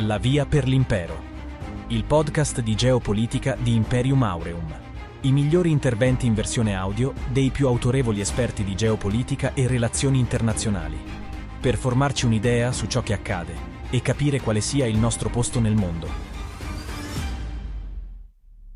La via per l'impero. Il podcast di geopolitica di Imperium Aureum. I migliori interventi in versione audio dei più autorevoli esperti di geopolitica e relazioni internazionali. Per formarci un'idea su ciò che accade e capire quale sia il nostro posto nel mondo.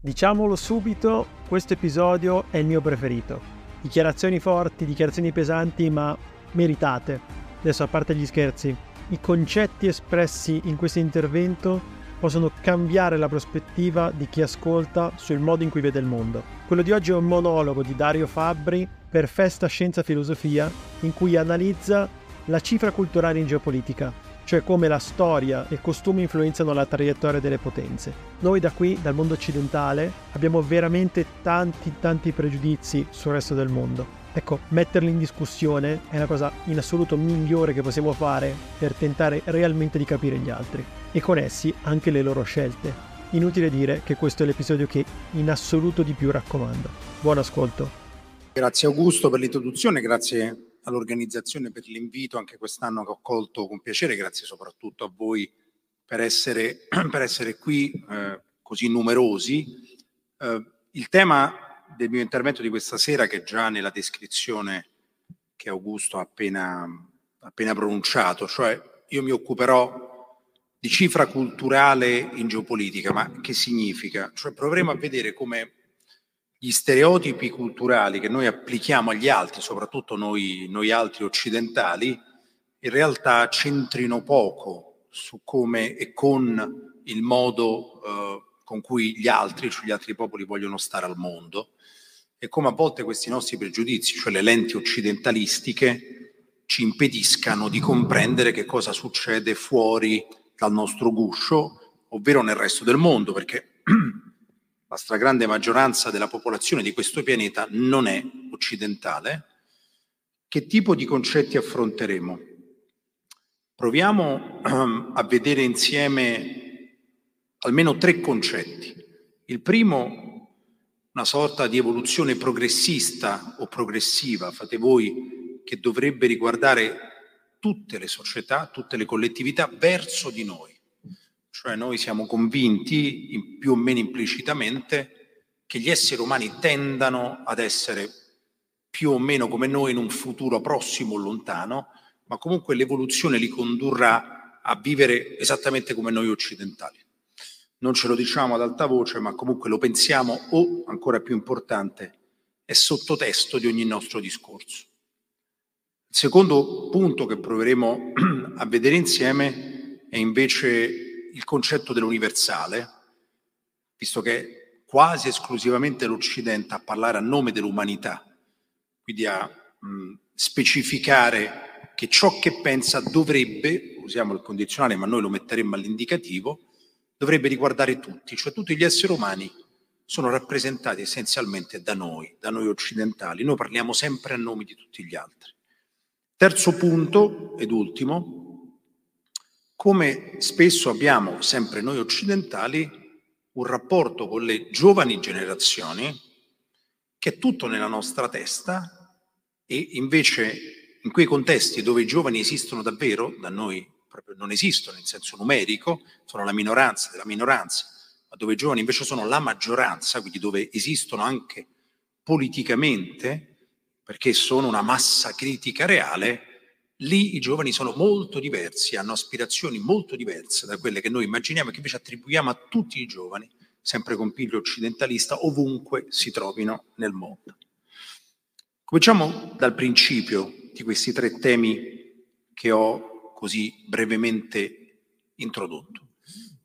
Diciamolo subito, questo episodio è il mio preferito. Dichiarazioni forti, dichiarazioni pesanti, ma meritate. Adesso a parte gli scherzi, i concetti espressi in questo intervento possono cambiare la prospettiva di chi ascolta sul modo in cui vede il mondo. Quello di oggi è un monologo di Dario Fabbri per Festa Scienza Filosofia in cui analizza la cifra culturale in geopolitica, cioè come la storia e i costumi influenzano la traiettoria delle potenze. Noi da qui, dal mondo occidentale, abbiamo veramente tanti tanti pregiudizi sul resto del mondo Ecco, metterli in discussione è la cosa in assoluto migliore che possiamo fare per tentare realmente di capire gli altri e con essi anche le loro scelte. Inutile dire che questo è l'episodio che in assoluto di più raccomando. Buon ascolto. Grazie Augusto per l'introduzione, grazie all'organizzazione per l'invito anche quest'anno che ho colto con piacere, grazie soprattutto a voi per essere, per essere qui eh, così numerosi. Eh, il tema del mio intervento di questa sera, che già nella descrizione che Augusto ha appena, appena pronunciato, cioè io mi occuperò di cifra culturale in geopolitica, ma che significa? Cioè proveremo a vedere come gli stereotipi culturali che noi applichiamo agli altri, soprattutto noi, noi altri occidentali, in realtà centrino poco su come e con il modo eh, con cui gli altri, cioè gli altri popoli vogliono stare al mondo e come a volte questi nostri pregiudizi, cioè le lenti occidentalistiche, ci impediscano di comprendere che cosa succede fuori dal nostro guscio, ovvero nel resto del mondo, perché la stragrande maggioranza della popolazione di questo pianeta non è occidentale. Che tipo di concetti affronteremo? Proviamo a vedere insieme almeno tre concetti. Il primo una sorta di evoluzione progressista o progressiva, fate voi, che dovrebbe riguardare tutte le società, tutte le collettività verso di noi. Cioè noi siamo convinti, più o meno implicitamente, che gli esseri umani tendano ad essere più o meno come noi in un futuro prossimo o lontano, ma comunque l'evoluzione li condurrà a vivere esattamente come noi occidentali non ce lo diciamo ad alta voce, ma comunque lo pensiamo o, ancora più importante, è sottotesto di ogni nostro discorso. Il secondo punto che proveremo a vedere insieme è invece il concetto dell'universale, visto che è quasi esclusivamente l'Occidente a parlare a nome dell'umanità, quindi a mh, specificare che ciò che pensa dovrebbe, usiamo il condizionale ma noi lo metteremmo all'indicativo, dovrebbe riguardare tutti, cioè tutti gli esseri umani sono rappresentati essenzialmente da noi, da noi occidentali. Noi parliamo sempre a nome di tutti gli altri. Terzo punto ed ultimo, come spesso abbiamo sempre noi occidentali un rapporto con le giovani generazioni che è tutto nella nostra testa e invece in quei contesti dove i giovani esistono davvero, da noi proprio non esistono in senso numerico, sono la minoranza della minoranza, ma dove i giovani invece sono la maggioranza, quindi dove esistono anche politicamente, perché sono una massa critica reale, lì i giovani sono molto diversi, hanno aspirazioni molto diverse da quelle che noi immaginiamo e che invece attribuiamo a tutti i giovani, sempre con piglio occidentalista, ovunque si trovino nel mondo. Cominciamo dal principio di questi tre temi che ho così brevemente introdotto.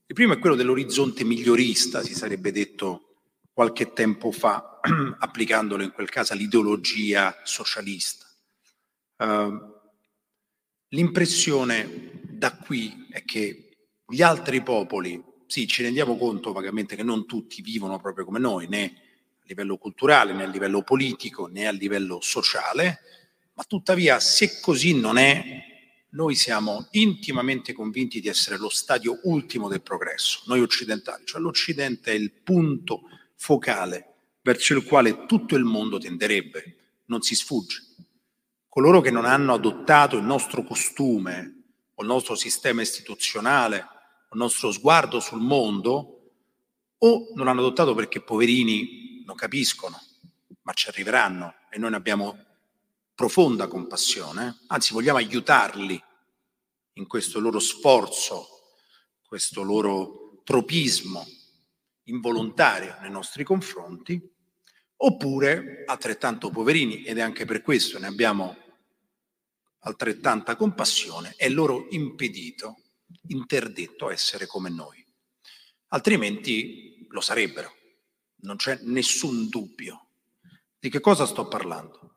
Il primo è quello dell'orizzonte migliorista, si sarebbe detto qualche tempo fa, applicandolo in quel caso all'ideologia socialista. Uh, l'impressione da qui è che gli altri popoli, sì, ci rendiamo conto vagamente che non tutti vivono proprio come noi, né a livello culturale, né a livello politico, né a livello sociale, ma tuttavia se così non è, noi siamo intimamente convinti di essere lo stadio ultimo del progresso, noi occidentali, cioè l'Occidente è il punto focale verso il quale tutto il mondo tenderebbe, non si sfugge. Coloro che non hanno adottato il nostro costume o il nostro sistema istituzionale il nostro sguardo sul mondo, o non l'hanno adottato perché poverini non capiscono, ma ci arriveranno e noi ne abbiamo profonda compassione, anzi vogliamo aiutarli in questo loro sforzo, questo loro tropismo involontario nei nostri confronti, oppure altrettanto poverini, ed è anche per questo ne abbiamo altrettanta compassione, è loro impedito, interdetto essere come noi. Altrimenti lo sarebbero, non c'è nessun dubbio. Di che cosa sto parlando?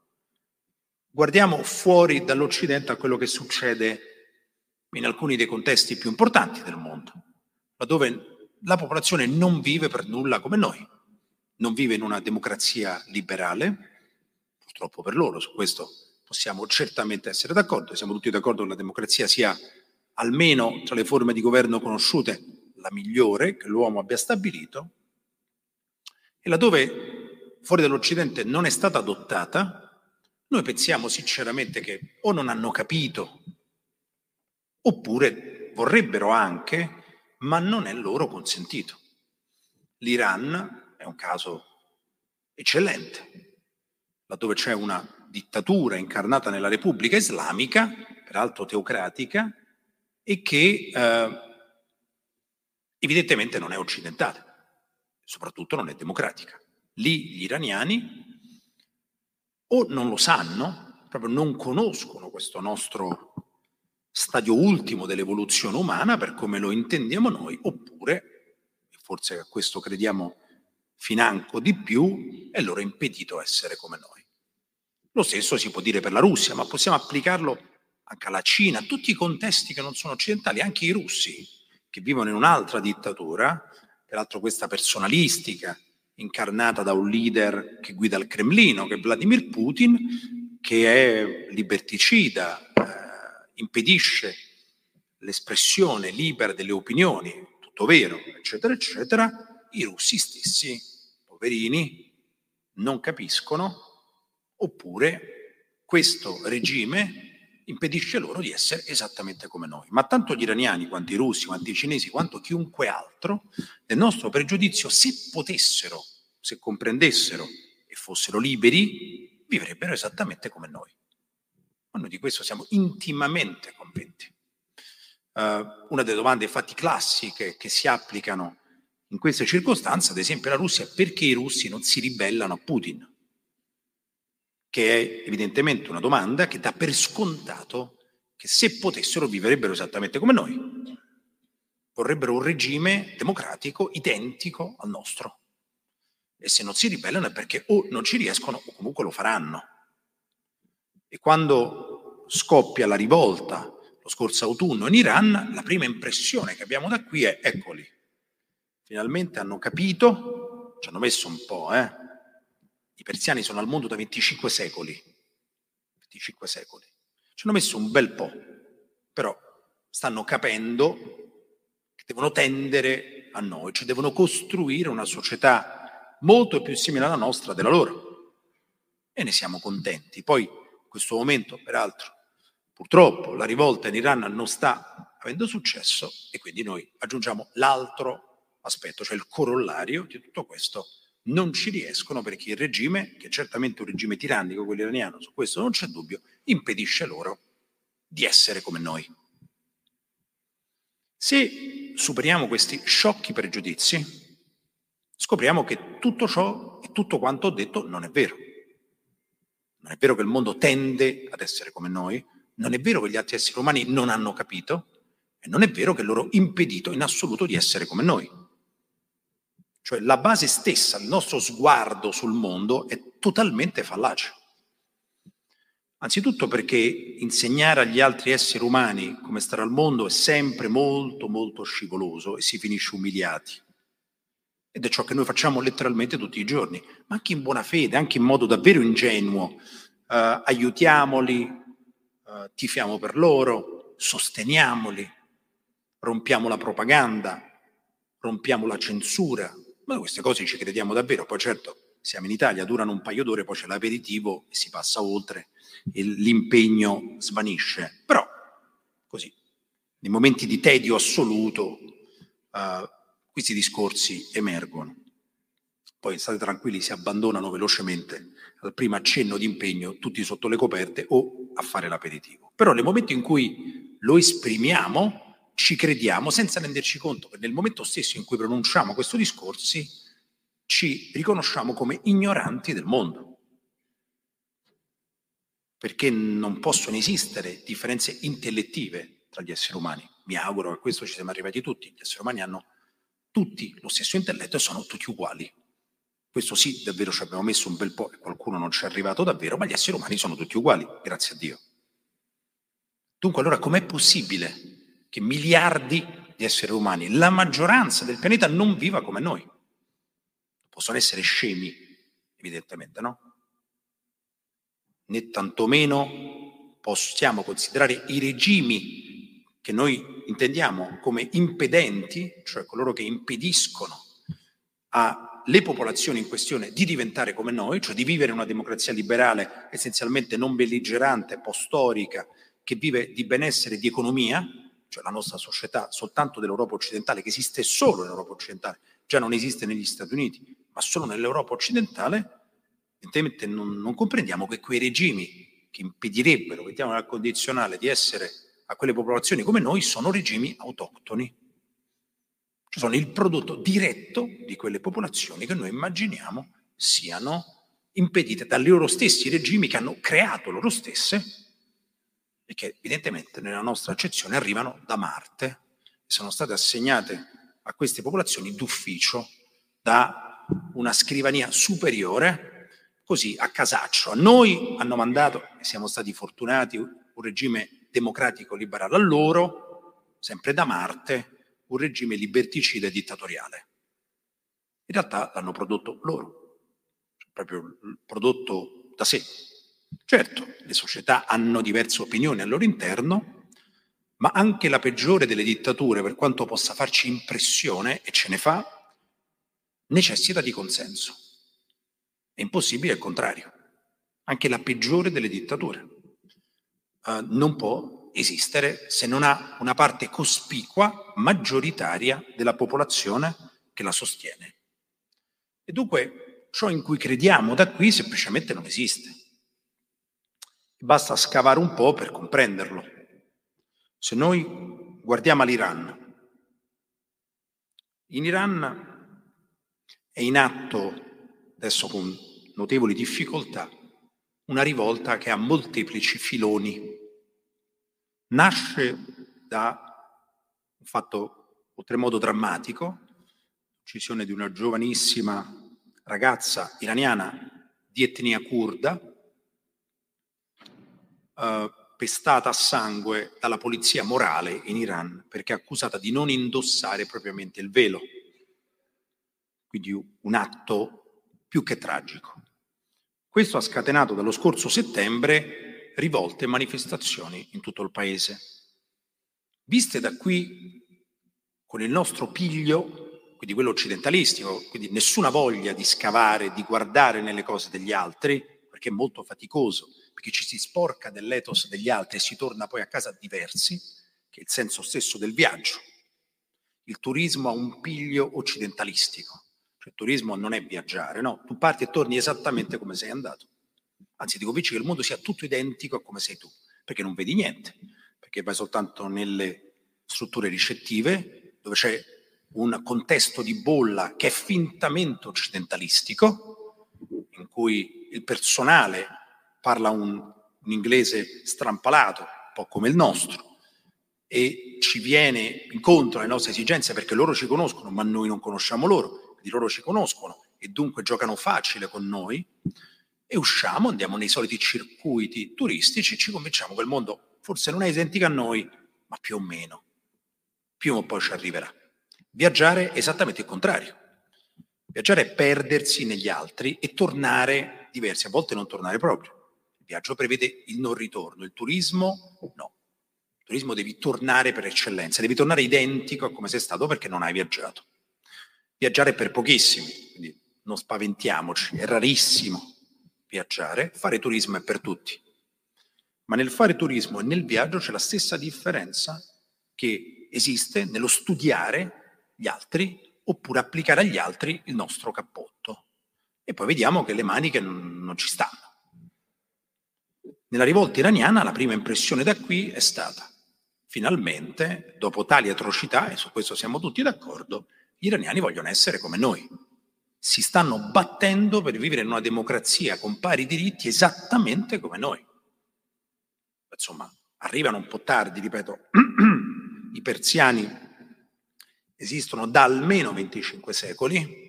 Guardiamo fuori dall'Occidente a quello che succede in alcuni dei contesti più importanti del mondo, laddove la popolazione non vive per nulla come noi, non vive in una democrazia liberale, purtroppo per loro, su questo possiamo certamente essere d'accordo, siamo tutti d'accordo che la democrazia sia almeno tra le forme di governo conosciute la migliore che l'uomo abbia stabilito, e laddove fuori dall'Occidente non è stata adottata, noi pensiamo sinceramente che o non hanno capito, oppure vorrebbero anche, ma non è loro consentito. L'Iran è un caso eccellente, laddove c'è una dittatura incarnata nella Repubblica Islamica, peraltro teocratica, e che eh, evidentemente non è occidentale, soprattutto non è democratica. Lì gli iraniani o non lo sanno, proprio non conoscono questo nostro stadio ultimo dell'evoluzione umana per come lo intendiamo noi, oppure, forse a questo crediamo financo di più, è loro impedito essere come noi. Lo stesso si può dire per la Russia, ma possiamo applicarlo anche alla Cina, a tutti i contesti che non sono occidentali, anche i russi, che vivono in un'altra dittatura, peraltro questa personalistica, incarnata da un leader che guida il Cremlino, che è Vladimir Putin, che è liberticida, eh, impedisce l'espressione libera delle opinioni, tutto vero, eccetera, eccetera, i russi stessi, poverini, non capiscono, oppure questo regime impedisce loro di essere esattamente come noi. Ma tanto gli iraniani, quanto i russi, quanto i cinesi, quanto chiunque altro, nel nostro pregiudizio, se potessero, se comprendessero e fossero liberi, vivrebbero esattamente come noi. Ma noi di questo siamo intimamente convinti. Uh, una delle domande infatti classiche che si applicano in queste circostanze, ad esempio la Russia, perché i russi non si ribellano a Putin? Che è evidentemente una domanda che dà per scontato che se potessero vivrebbero esattamente come noi, vorrebbero un regime democratico identico al nostro. E se non si ribellano è perché o non ci riescono o comunque lo faranno. E quando scoppia la rivolta lo scorso autunno in Iran, la prima impressione che abbiamo da qui è eccoli, finalmente hanno capito, ci hanno messo un po', eh, i persiani sono al mondo da 25 secoli. 25 secoli. Ci hanno messo un bel po', però stanno capendo che devono tendere a noi, cioè devono costruire una società molto più simile alla nostra della loro. E ne siamo contenti. Poi, in questo momento, peraltro, purtroppo la rivolta in Iran non sta avendo successo e quindi noi aggiungiamo l'altro aspetto, cioè il corollario di tutto questo non ci riescono perché il regime, che è certamente un regime tirannico, quello iraniano, su questo non c'è dubbio, impedisce loro di essere come noi. Se superiamo questi sciocchi pregiudizi, scopriamo che tutto ciò e tutto quanto ho detto non è vero. Non è vero che il mondo tende ad essere come noi, non è vero che gli altri esseri umani non hanno capito e non è vero che loro impedito in assoluto di essere come noi. Cioè la base stessa, il nostro sguardo sul mondo è totalmente fallace. Anzitutto perché insegnare agli altri esseri umani come stare al mondo è sempre molto molto scivoloso e si finisce umiliati. Ed è ciò che noi facciamo letteralmente tutti i giorni, ma anche in buona fede, anche in modo davvero ingenuo. Uh, aiutiamoli, uh, tifiamo per loro, sosteniamoli, rompiamo la propaganda, rompiamo la censura, ma queste cose ci crediamo davvero. Poi certo, siamo in Italia, durano un paio d'ore, poi c'è l'aperitivo si passa oltre e l'impegno svanisce. Però, così, nei momenti di tedio assoluto, uh, questi discorsi emergono. Poi state tranquilli, si abbandonano velocemente al primo accenno di impegno, tutti sotto le coperte o a fare l'aperitivo. Però nel momento in cui lo esprimiamo, ci crediamo senza renderci conto che nel momento stesso in cui pronunciamo questi discorsi, ci riconosciamo come ignoranti del mondo. Perché non possono esistere differenze intellettive tra gli esseri umani. Mi auguro che a questo ci siamo arrivati tutti. Gli esseri umani hanno tutti lo stesso intelletto e sono tutti uguali. Questo sì, davvero ci abbiamo messo un bel po' e qualcuno non ci è arrivato davvero, ma gli esseri umani sono tutti uguali, grazie a Dio. Dunque allora com'è possibile che miliardi di esseri umani, la maggioranza del pianeta, non viva come noi? Possono essere scemi, evidentemente, no? Né tantomeno possiamo considerare i regimi che noi intendiamo come impedenti, cioè coloro che impediscono a le popolazioni in questione di diventare come noi, cioè di vivere una democrazia liberale essenzialmente non belligerante, post-storica, che vive di benessere e di economia, cioè la nostra società soltanto dell'Europa occidentale, che esiste solo nell'Europa occidentale, già non esiste negli Stati Uniti, ma solo nell'Europa occidentale, evidentemente non, non comprendiamo che quei regimi che impedirebbero, mettiamo nel condizionale, di essere a quelle popolazioni come noi, sono regimi autoctoni. Sono il prodotto diretto di quelle popolazioni che noi immaginiamo siano impedite dai loro stessi regimi che hanno creato loro stesse e che evidentemente nella nostra accezione arrivano da Marte e sono state assegnate a queste popolazioni d'ufficio da una scrivania superiore, così a casaccio. A noi hanno mandato, e siamo stati fortunati, un regime democratico liberale a loro, sempre da Marte, un regime liberticida e dittatoriale. In realtà l'hanno prodotto loro, cioè proprio il prodotto da sé. Certo, le società hanno diverse opinioni al loro interno, ma anche la peggiore delle dittature, per quanto possa farci impressione, e ce ne fa, necessita di consenso. È impossibile il contrario. Anche la peggiore delle dittature uh, non può esistere se non ha una parte cospicua, maggioritaria della popolazione che la sostiene. E dunque ciò in cui crediamo da qui semplicemente non esiste. Basta scavare un po' per comprenderlo. Se noi guardiamo all'Iran, in Iran è in atto, adesso con notevoli difficoltà, una rivolta che ha molteplici filoni nasce da un fatto oltremodo drammatico, l'uccisione di una giovanissima ragazza iraniana di etnia kurda, eh, pestata a sangue dalla polizia morale in Iran perché accusata di non indossare propriamente il velo. Quindi un atto più che tragico. Questo ha scatenato dallo scorso settembre rivolte e manifestazioni in tutto il paese. Viste da qui con il nostro piglio, quindi quello occidentalistico, quindi nessuna voglia di scavare, di guardare nelle cose degli altri, perché è molto faticoso, perché ci si sporca dell'ethos degli altri e si torna poi a casa diversi, che è il senso stesso del viaggio. Il turismo ha un piglio occidentalistico, cioè il turismo non è viaggiare, no? Tu parti e torni esattamente come sei andato anzi ti convinci che il mondo sia tutto identico a come sei tu, perché non vedi niente, perché vai soltanto nelle strutture ricettive dove c'è un contesto di bolla che è fintamente occidentalistico, in cui il personale parla un, un inglese strampalato, un po' come il nostro, e ci viene incontro alle nostre esigenze perché loro ci conoscono, ma noi non conosciamo loro, di loro ci conoscono e dunque giocano facile con noi, e usciamo, andiamo nei soliti circuiti turistici, ci convinciamo che il mondo forse non è identico a noi, ma più o meno. Prima o poi ci arriverà. Viaggiare è esattamente il contrario. Viaggiare è perdersi negli altri e tornare diversi, a volte non tornare proprio. Viaggio prevede il non ritorno, il turismo no. Il turismo devi tornare per eccellenza, devi tornare identico a come sei stato perché non hai viaggiato. Viaggiare per pochissimi, quindi non spaventiamoci, è rarissimo viaggiare, fare turismo è per tutti. Ma nel fare turismo e nel viaggio c'è la stessa differenza che esiste nello studiare gli altri oppure applicare agli altri il nostro cappotto. E poi vediamo che le maniche non, non ci stanno. Nella rivolta iraniana la prima impressione da qui è stata, finalmente, dopo tali atrocità, e su questo siamo tutti d'accordo, gli iraniani vogliono essere come noi. Si stanno battendo per vivere in una democrazia con pari diritti esattamente come noi. Insomma, arrivano un po' tardi, ripeto, i persiani esistono da almeno 25 secoli,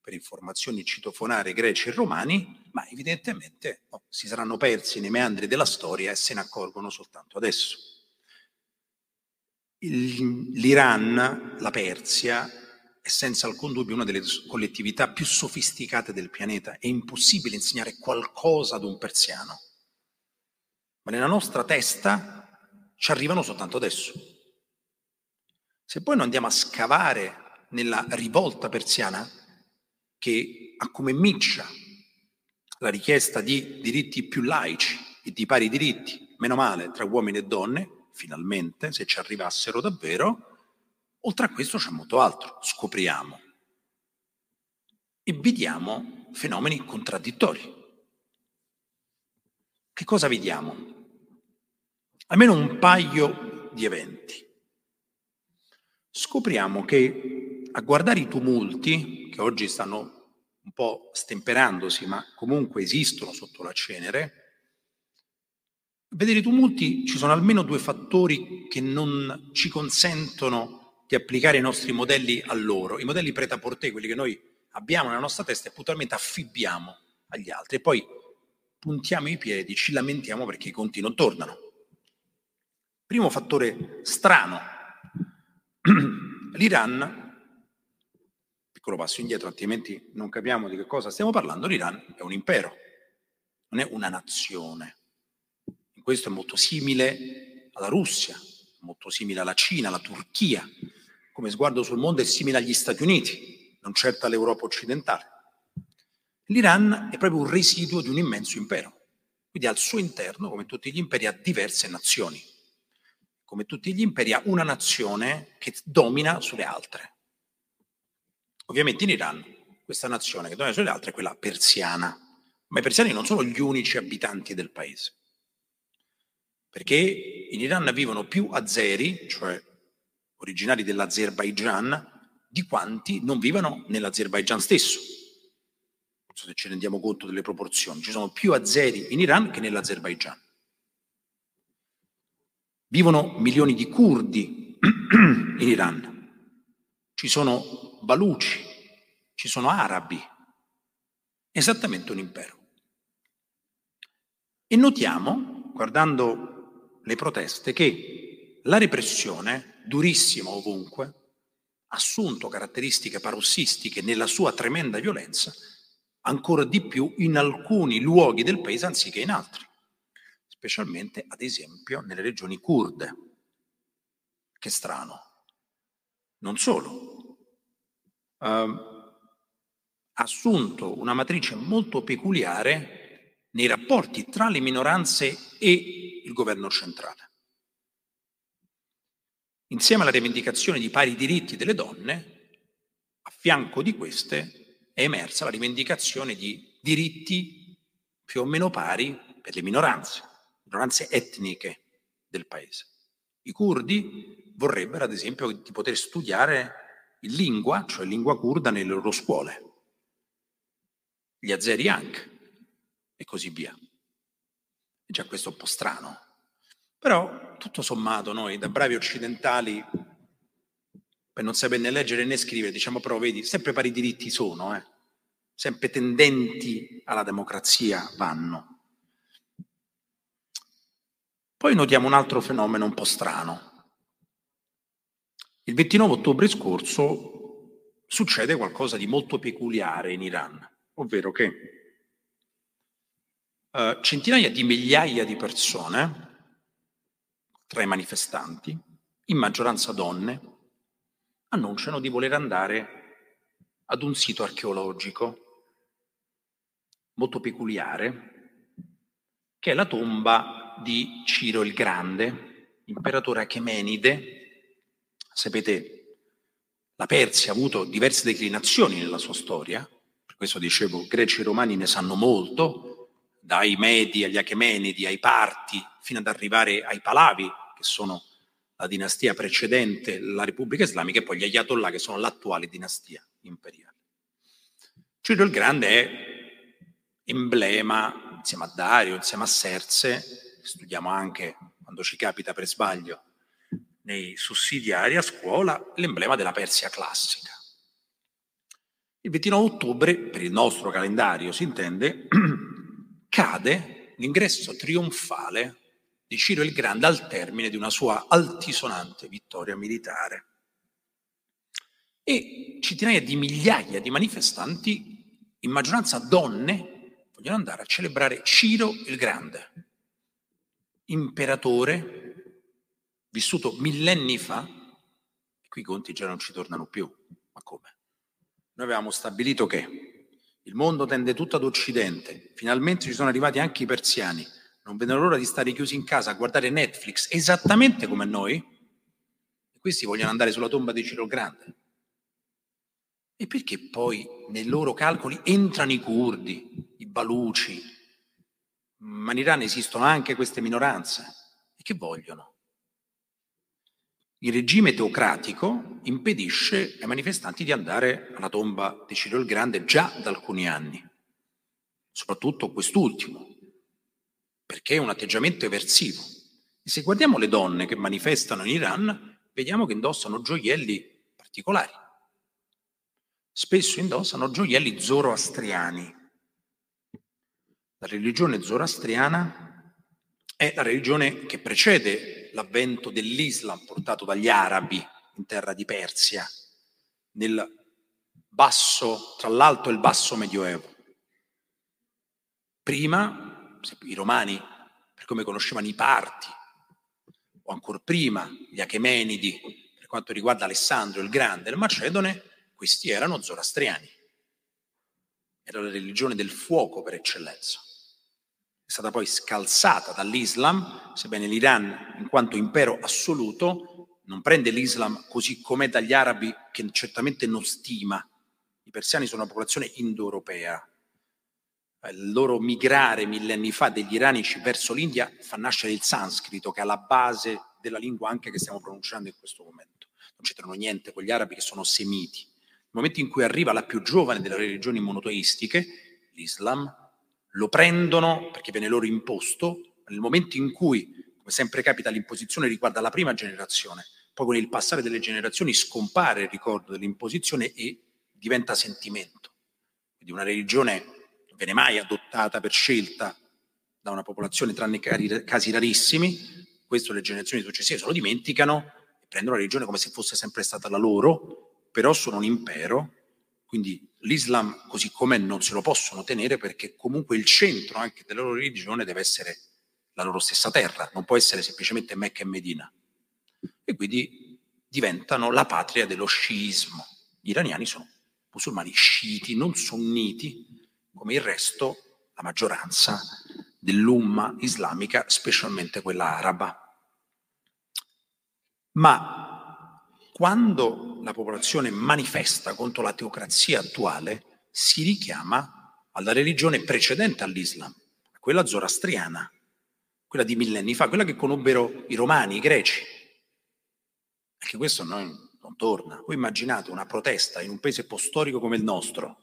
per informazioni citofonare greci e romani, ma evidentemente oh, si saranno persi nei meandri della storia e se ne accorgono soltanto adesso. L'Iran, la Persia, è senza alcun dubbio una delle collettività più sofisticate del pianeta. È impossibile insegnare qualcosa ad un persiano. Ma nella nostra testa ci arrivano soltanto adesso. Se poi non andiamo a scavare nella rivolta persiana, che ha come miccia la richiesta di diritti più laici e di pari diritti, meno male, tra uomini e donne, finalmente, se ci arrivassero davvero, oltre a questo c'è molto altro, scopriamo e vediamo fenomeni contraddittori. Che cosa vediamo? Almeno un paio di eventi. Scopriamo che a guardare i tumulti, che oggi stanno un po' stemperandosi, ma comunque esistono sotto la cenere, vedere i tumulti ci sono almeno due fattori che non ci consentono di applicare i nostri modelli a loro, i modelli pret à quelli che noi abbiamo nella nostra testa e puntualmente affibbiamo agli altri. E poi puntiamo i piedi, ci lamentiamo perché i conti non tornano. Primo fattore strano, l'Iran piccolo passo indietro, altrimenti non capiamo di che cosa stiamo parlando, l'Iran è un impero, non è una nazione. In questo è molto simile alla Russia, molto simile alla Cina, alla Turchia, come sguardo sul mondo è simile agli Stati Uniti, non certo all'Europa occidentale. L'Iran è proprio un residuo di un immenso impero, quindi al suo interno, come tutti gli imperi, ha diverse nazioni. Come tutti gli imperi ha una nazione che domina sulle altre. Ovviamente in Iran questa nazione che domina sulle altre è quella persiana, ma i persiani non sono gli unici abitanti del paese, perché in Iran vivono più azeri, cioè originari dell'Azerbaigian, di quanti non vivano nell'Azerbaigian stesso. Non so se ci rendiamo conto delle proporzioni. Ci sono più azeri in Iran che nell'Azerbaigian. Vivono milioni di curdi in Iran. Ci sono baluci, ci sono arabi, esattamente un impero. E notiamo, guardando le proteste, che la repressione, durissima ovunque, ha assunto caratteristiche parossistiche nella sua tremenda violenza, ancora di più in alcuni luoghi del paese anziché in altri, specialmente ad esempio nelle regioni kurde. Che strano. Non solo, eh, assunto una matrice molto peculiare nei rapporti tra le minoranze e il governo centrale. Insieme alla rivendicazione di pari diritti delle donne, a fianco di queste è emersa la rivendicazione di diritti più o meno pari per le minoranze, minoranze etniche del paese. I curdi vorrebbero, ad esempio, di poter studiare lingua, cioè lingua kurda, nelle loro scuole. Gli azeri anche, e così via. E già questo è un po' strano. Però, tutto sommato, noi da bravi occidentali, per non sapere né leggere né scrivere, diciamo però, vedi, sempre pari diritti sono, eh? sempre tendenti alla democrazia vanno. Poi notiamo un altro fenomeno un po' strano. Il 29 ottobre scorso succede qualcosa di molto peculiare in Iran, ovvero che uh, centinaia di migliaia di persone, tra i manifestanti, in maggioranza donne, annunciano di voler andare ad un sito archeologico molto peculiare, che è la tomba di Ciro il Grande, imperatore Achemenide, Sapete, la Persia ha avuto diverse declinazioni nella sua storia, per questo dicevo, greci e romani ne sanno molto, dai Medi agli Achemenidi, ai Parti, fino ad arrivare ai Palavi, che sono la dinastia precedente la Repubblica Islamica, e poi gli Ayatollah, che sono l'attuale dinastia imperiale. Ciro il Grande è emblema, insieme a Dario, insieme a Serse, studiamo anche quando ci capita per sbaglio nei sussidiari a scuola, l'emblema della Persia classica. Il 29 ottobre, per il nostro calendario si intende, cade l'ingresso trionfale di Ciro il Grande al termine di una sua altisonante vittoria militare. E centinaia di migliaia di manifestanti, in maggioranza donne, vogliono andare a celebrare Ciro il Grande, imperatore vissuto millenni fa, qui i conti già non ci tornano più. Ma come? Noi avevamo stabilito che il mondo tende tutto ad occidente, finalmente ci sono arrivati anche i persiani, non vedono l'ora di stare chiusi in casa a guardare Netflix esattamente come noi, e questi vogliono andare sulla tomba di Ciro Grande. E perché poi nei loro calcoli entrano i curdi, i baluci, ma in Iran esistono anche queste minoranze. E che vogliono? Il regime teocratico impedisce ai manifestanti di andare alla tomba di Ciro il Grande già da alcuni anni, soprattutto quest'ultimo, perché è un atteggiamento eversivo. E se guardiamo le donne che manifestano in Iran, vediamo che indossano gioielli particolari. Spesso indossano gioielli zoroastriani. La religione zoroastriana è la religione che precede l'avvento dell'Islam portato dagli arabi in terra di Persia, nel basso, tra l'alto e il basso medioevo. Prima, i romani, per come conoscevano i parti, o ancora prima gli Achemenidi, per quanto riguarda Alessandro il Grande, il Macedone, questi erano zoroastriani. Era la religione del fuoco per eccellenza è stata poi scalzata dall'Islam, sebbene l'Iran, in quanto impero assoluto, non prende l'Islam così com'è dagli arabi, che certamente non stima. I persiani sono una popolazione indoeuropea. Il loro migrare millenni fa degli iranici verso l'India fa nascere il sanscrito, che è alla base della lingua anche che stiamo pronunciando in questo momento. Non c'entrano niente con gli arabi che sono semiti. Nel momento in cui arriva la più giovane delle religioni monoteistiche, l'Islam, lo prendono perché viene loro imposto, nel momento in cui, come sempre capita, l'imposizione riguarda la prima generazione, poi con il passare delle generazioni scompare il ricordo dell'imposizione e diventa sentimento. Quindi una religione non viene mai adottata per scelta da una popolazione, tranne casi rarissimi, questo le generazioni successive se lo dimenticano prendono la religione come se fosse sempre stata la loro, però sono un impero quindi l'Islam così com'è non se lo possono tenere perché comunque il centro anche della loro religione deve essere la loro stessa terra, non può essere semplicemente Mecca e Medina. E quindi diventano la patria dello sciismo. Gli iraniani sono musulmani sciiti, non sunniti, come il resto, la maggioranza dell'umma islamica, specialmente quella araba. Ma quando la popolazione manifesta contro la teocrazia attuale, si richiama alla religione precedente all'Islam, quella zoroastriana, quella di millenni fa, quella che conobbero i romani, i greci. Anche questo non, non torna. Voi immaginate una protesta in un paese postorico come il nostro,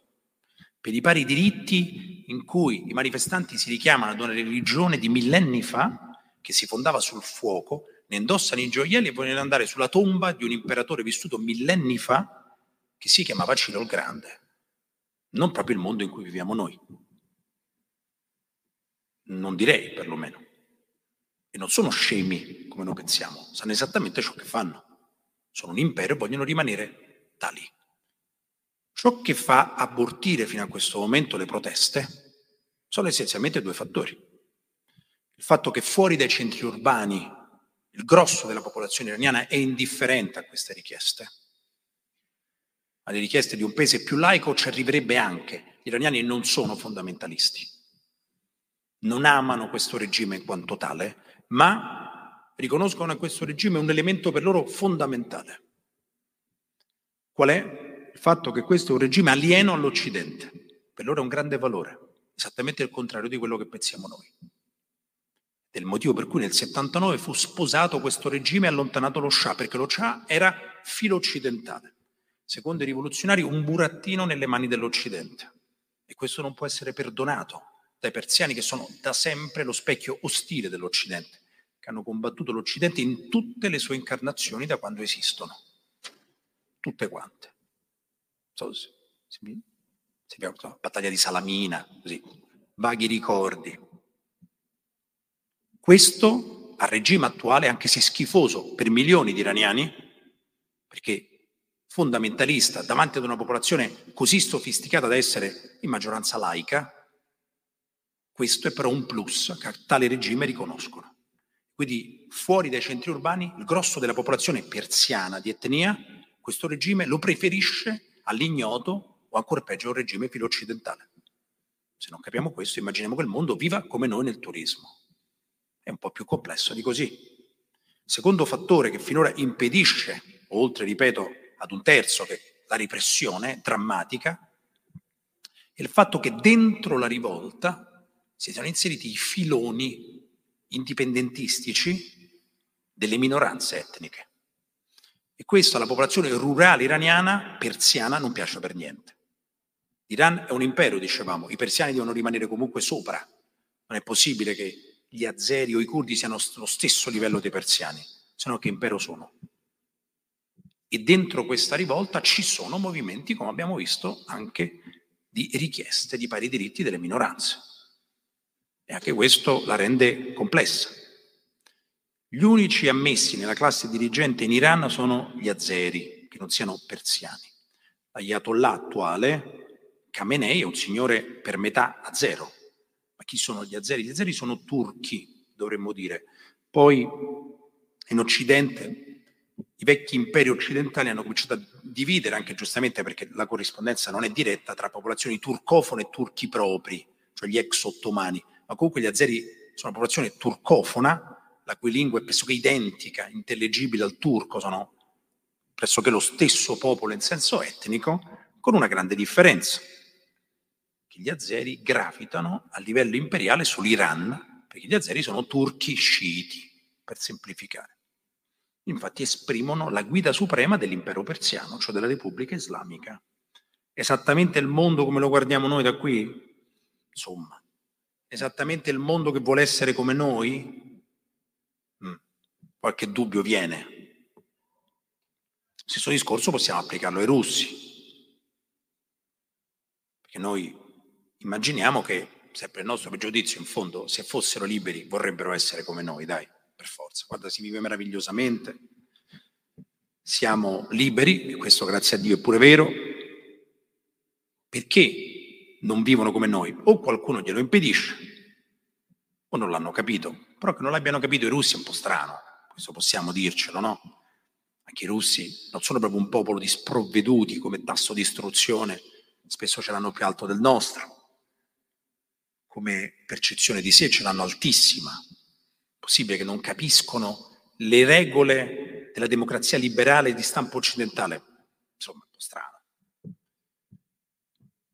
per i pari diritti in cui i manifestanti si richiamano ad una religione di millenni fa che si fondava sul fuoco ne indossano i gioielli e vogliono andare sulla tomba di un imperatore vissuto millenni fa che si chiamava Ciro il Grande. Non proprio il mondo in cui viviamo noi. Non direi perlomeno. E non sono scemi come noi pensiamo, sanno esattamente ciò che fanno. Sono un impero e vogliono rimanere tali. Ciò che fa abortire fino a questo momento le proteste sono essenzialmente due fattori. Il fatto che fuori dai centri urbani il grosso della popolazione iraniana è indifferente a queste richieste. Alle richieste di un paese più laico ci arriverebbe anche. Gli iraniani non sono fondamentalisti, non amano questo regime in quanto tale, ma riconoscono a questo regime un elemento per loro fondamentale. Qual è? Il fatto che questo è un regime alieno all'Occidente. Per loro è un grande valore, esattamente il contrario di quello che pensiamo noi. Del motivo per cui nel 79 fu sposato questo regime e allontanato lo Shah, perché lo Shah era filo occidentale. Secondo i rivoluzionari, un burattino nelle mani dell'Occidente. E questo non può essere perdonato dai persiani che sono da sempre lo specchio ostile dell'Occidente, che hanno combattuto l'Occidente in tutte le sue incarnazioni da quando esistono. Tutte quante. So, se, se, se battaglia di Salamina, così, vaghi ricordi. Questo al regime attuale, anche se schifoso per milioni di iraniani, perché fondamentalista davanti ad una popolazione così sofisticata da essere in maggioranza laica, questo è però un plus che tale regime riconoscono. Quindi fuori dai centri urbani il grosso della popolazione persiana di etnia, questo regime lo preferisce all'ignoto o ancora peggio al regime filo-occidentale. Se non capiamo questo, immaginiamo che il mondo viva come noi nel turismo. È un po' più complesso di così. Secondo fattore che finora impedisce, oltre, ripeto, ad un terzo, che la repressione drammatica, è il fatto che dentro la rivolta si sono inseriti i filoni indipendentistici delle minoranze etniche. E questo alla popolazione rurale iraniana, persiana, non piace per niente. L'Iran è un impero, dicevamo, i persiani devono rimanere comunque sopra. Non è possibile che gli azeri o i curdi siano allo stesso livello dei persiani, se no che impero sono. E dentro questa rivolta ci sono movimenti, come abbiamo visto, anche di richieste di pari diritti delle minoranze. E anche questo la rende complessa. Gli unici ammessi nella classe dirigente in Iran sono gli azeri, che non siano persiani. L'ayatollah attuale, Khamenei, è un signore per metà a zero. Ma chi sono gli azeri? Gli azeri sono turchi, dovremmo dire. Poi in Occidente i vecchi imperi occidentali hanno cominciato a dividere, anche giustamente perché la corrispondenza non è diretta, tra popolazioni turcofone e turchi propri, cioè gli ex ottomani. Ma comunque gli azeri sono una popolazione turcofona, la cui lingua è pressoché identica, intellegibile al turco, sono pressoché lo stesso popolo in senso etnico, con una grande differenza, che gli azeri gravitano a livello imperiale sull'Iran, perché gli azeri sono turchi sciiti, per semplificare infatti esprimono la guida suprema dell'impero persiano, cioè della Repubblica Islamica. Esattamente il mondo come lo guardiamo noi da qui? Insomma, esattamente il mondo che vuole essere come noi? Mm, qualche dubbio viene. Stesso discorso possiamo applicarlo ai russi. Perché noi immaginiamo che, sempre il nostro pregiudizio, in fondo, se fossero liberi vorrebbero essere come noi, dai per forza. Guarda, si vive meravigliosamente, siamo liberi, e questo grazie a Dio è pure vero, perché non vivono come noi? O qualcuno glielo impedisce, o non l'hanno capito. Però che non l'abbiano capito i russi è un po' strano, questo possiamo dircelo, no? Anche i russi non sono proprio un popolo di sprovveduti come tasso di istruzione, spesso ce l'hanno più alto del nostro, come percezione di sé ce l'hanno altissima, possibile che non capiscono le regole della democrazia liberale di stampo occidentale? Insomma, un po' strano.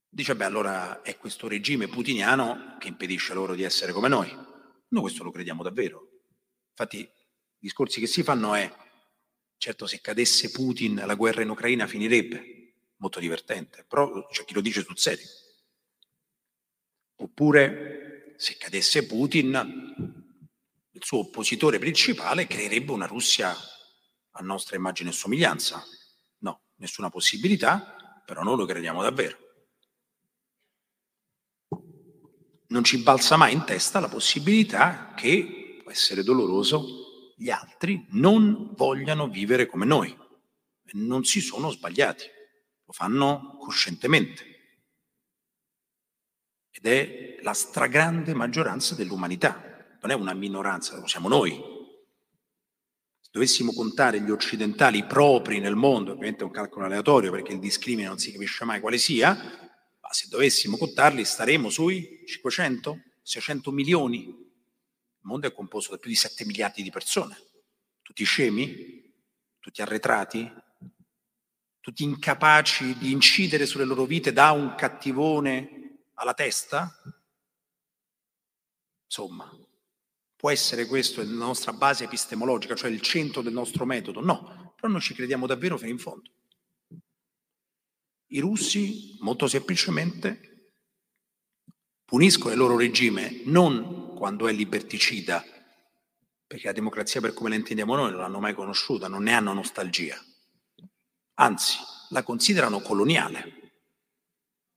Dice, beh, allora è questo regime putiniano che impedisce loro di essere come noi. Noi questo lo crediamo davvero. Infatti, i discorsi che si fanno è, certo, se cadesse Putin la guerra in Ucraina finirebbe. Molto divertente, però c'è chi lo dice sul serio. Oppure, se cadesse Putin, il suo oppositore principale, creerebbe una Russia a nostra immagine e somiglianza. No, nessuna possibilità, però noi lo crediamo davvero. Non ci balza mai in testa la possibilità che, può essere doloroso, gli altri non vogliano vivere come noi. Non si sono sbagliati, lo fanno coscientemente. Ed è la stragrande maggioranza dell'umanità non è una minoranza, lo siamo noi. Se dovessimo contare gli occidentali propri nel mondo, ovviamente è un calcolo aleatorio perché il discrimine non si capisce mai quale sia, ma se dovessimo contarli staremo sui 500, 600 milioni. Il mondo è composto da più di 7 miliardi di persone, tutti scemi, tutti arretrati, tutti incapaci di incidere sulle loro vite da un cattivone alla testa? Insomma, può essere questo la nostra base epistemologica, cioè il centro del nostro metodo? No, però noi ci crediamo davvero fino in fondo. I russi, molto semplicemente, puniscono il loro regime non quando è liberticida, perché la democrazia per come la intendiamo noi non l'hanno mai conosciuta, non ne hanno nostalgia anzi la considerano coloniale,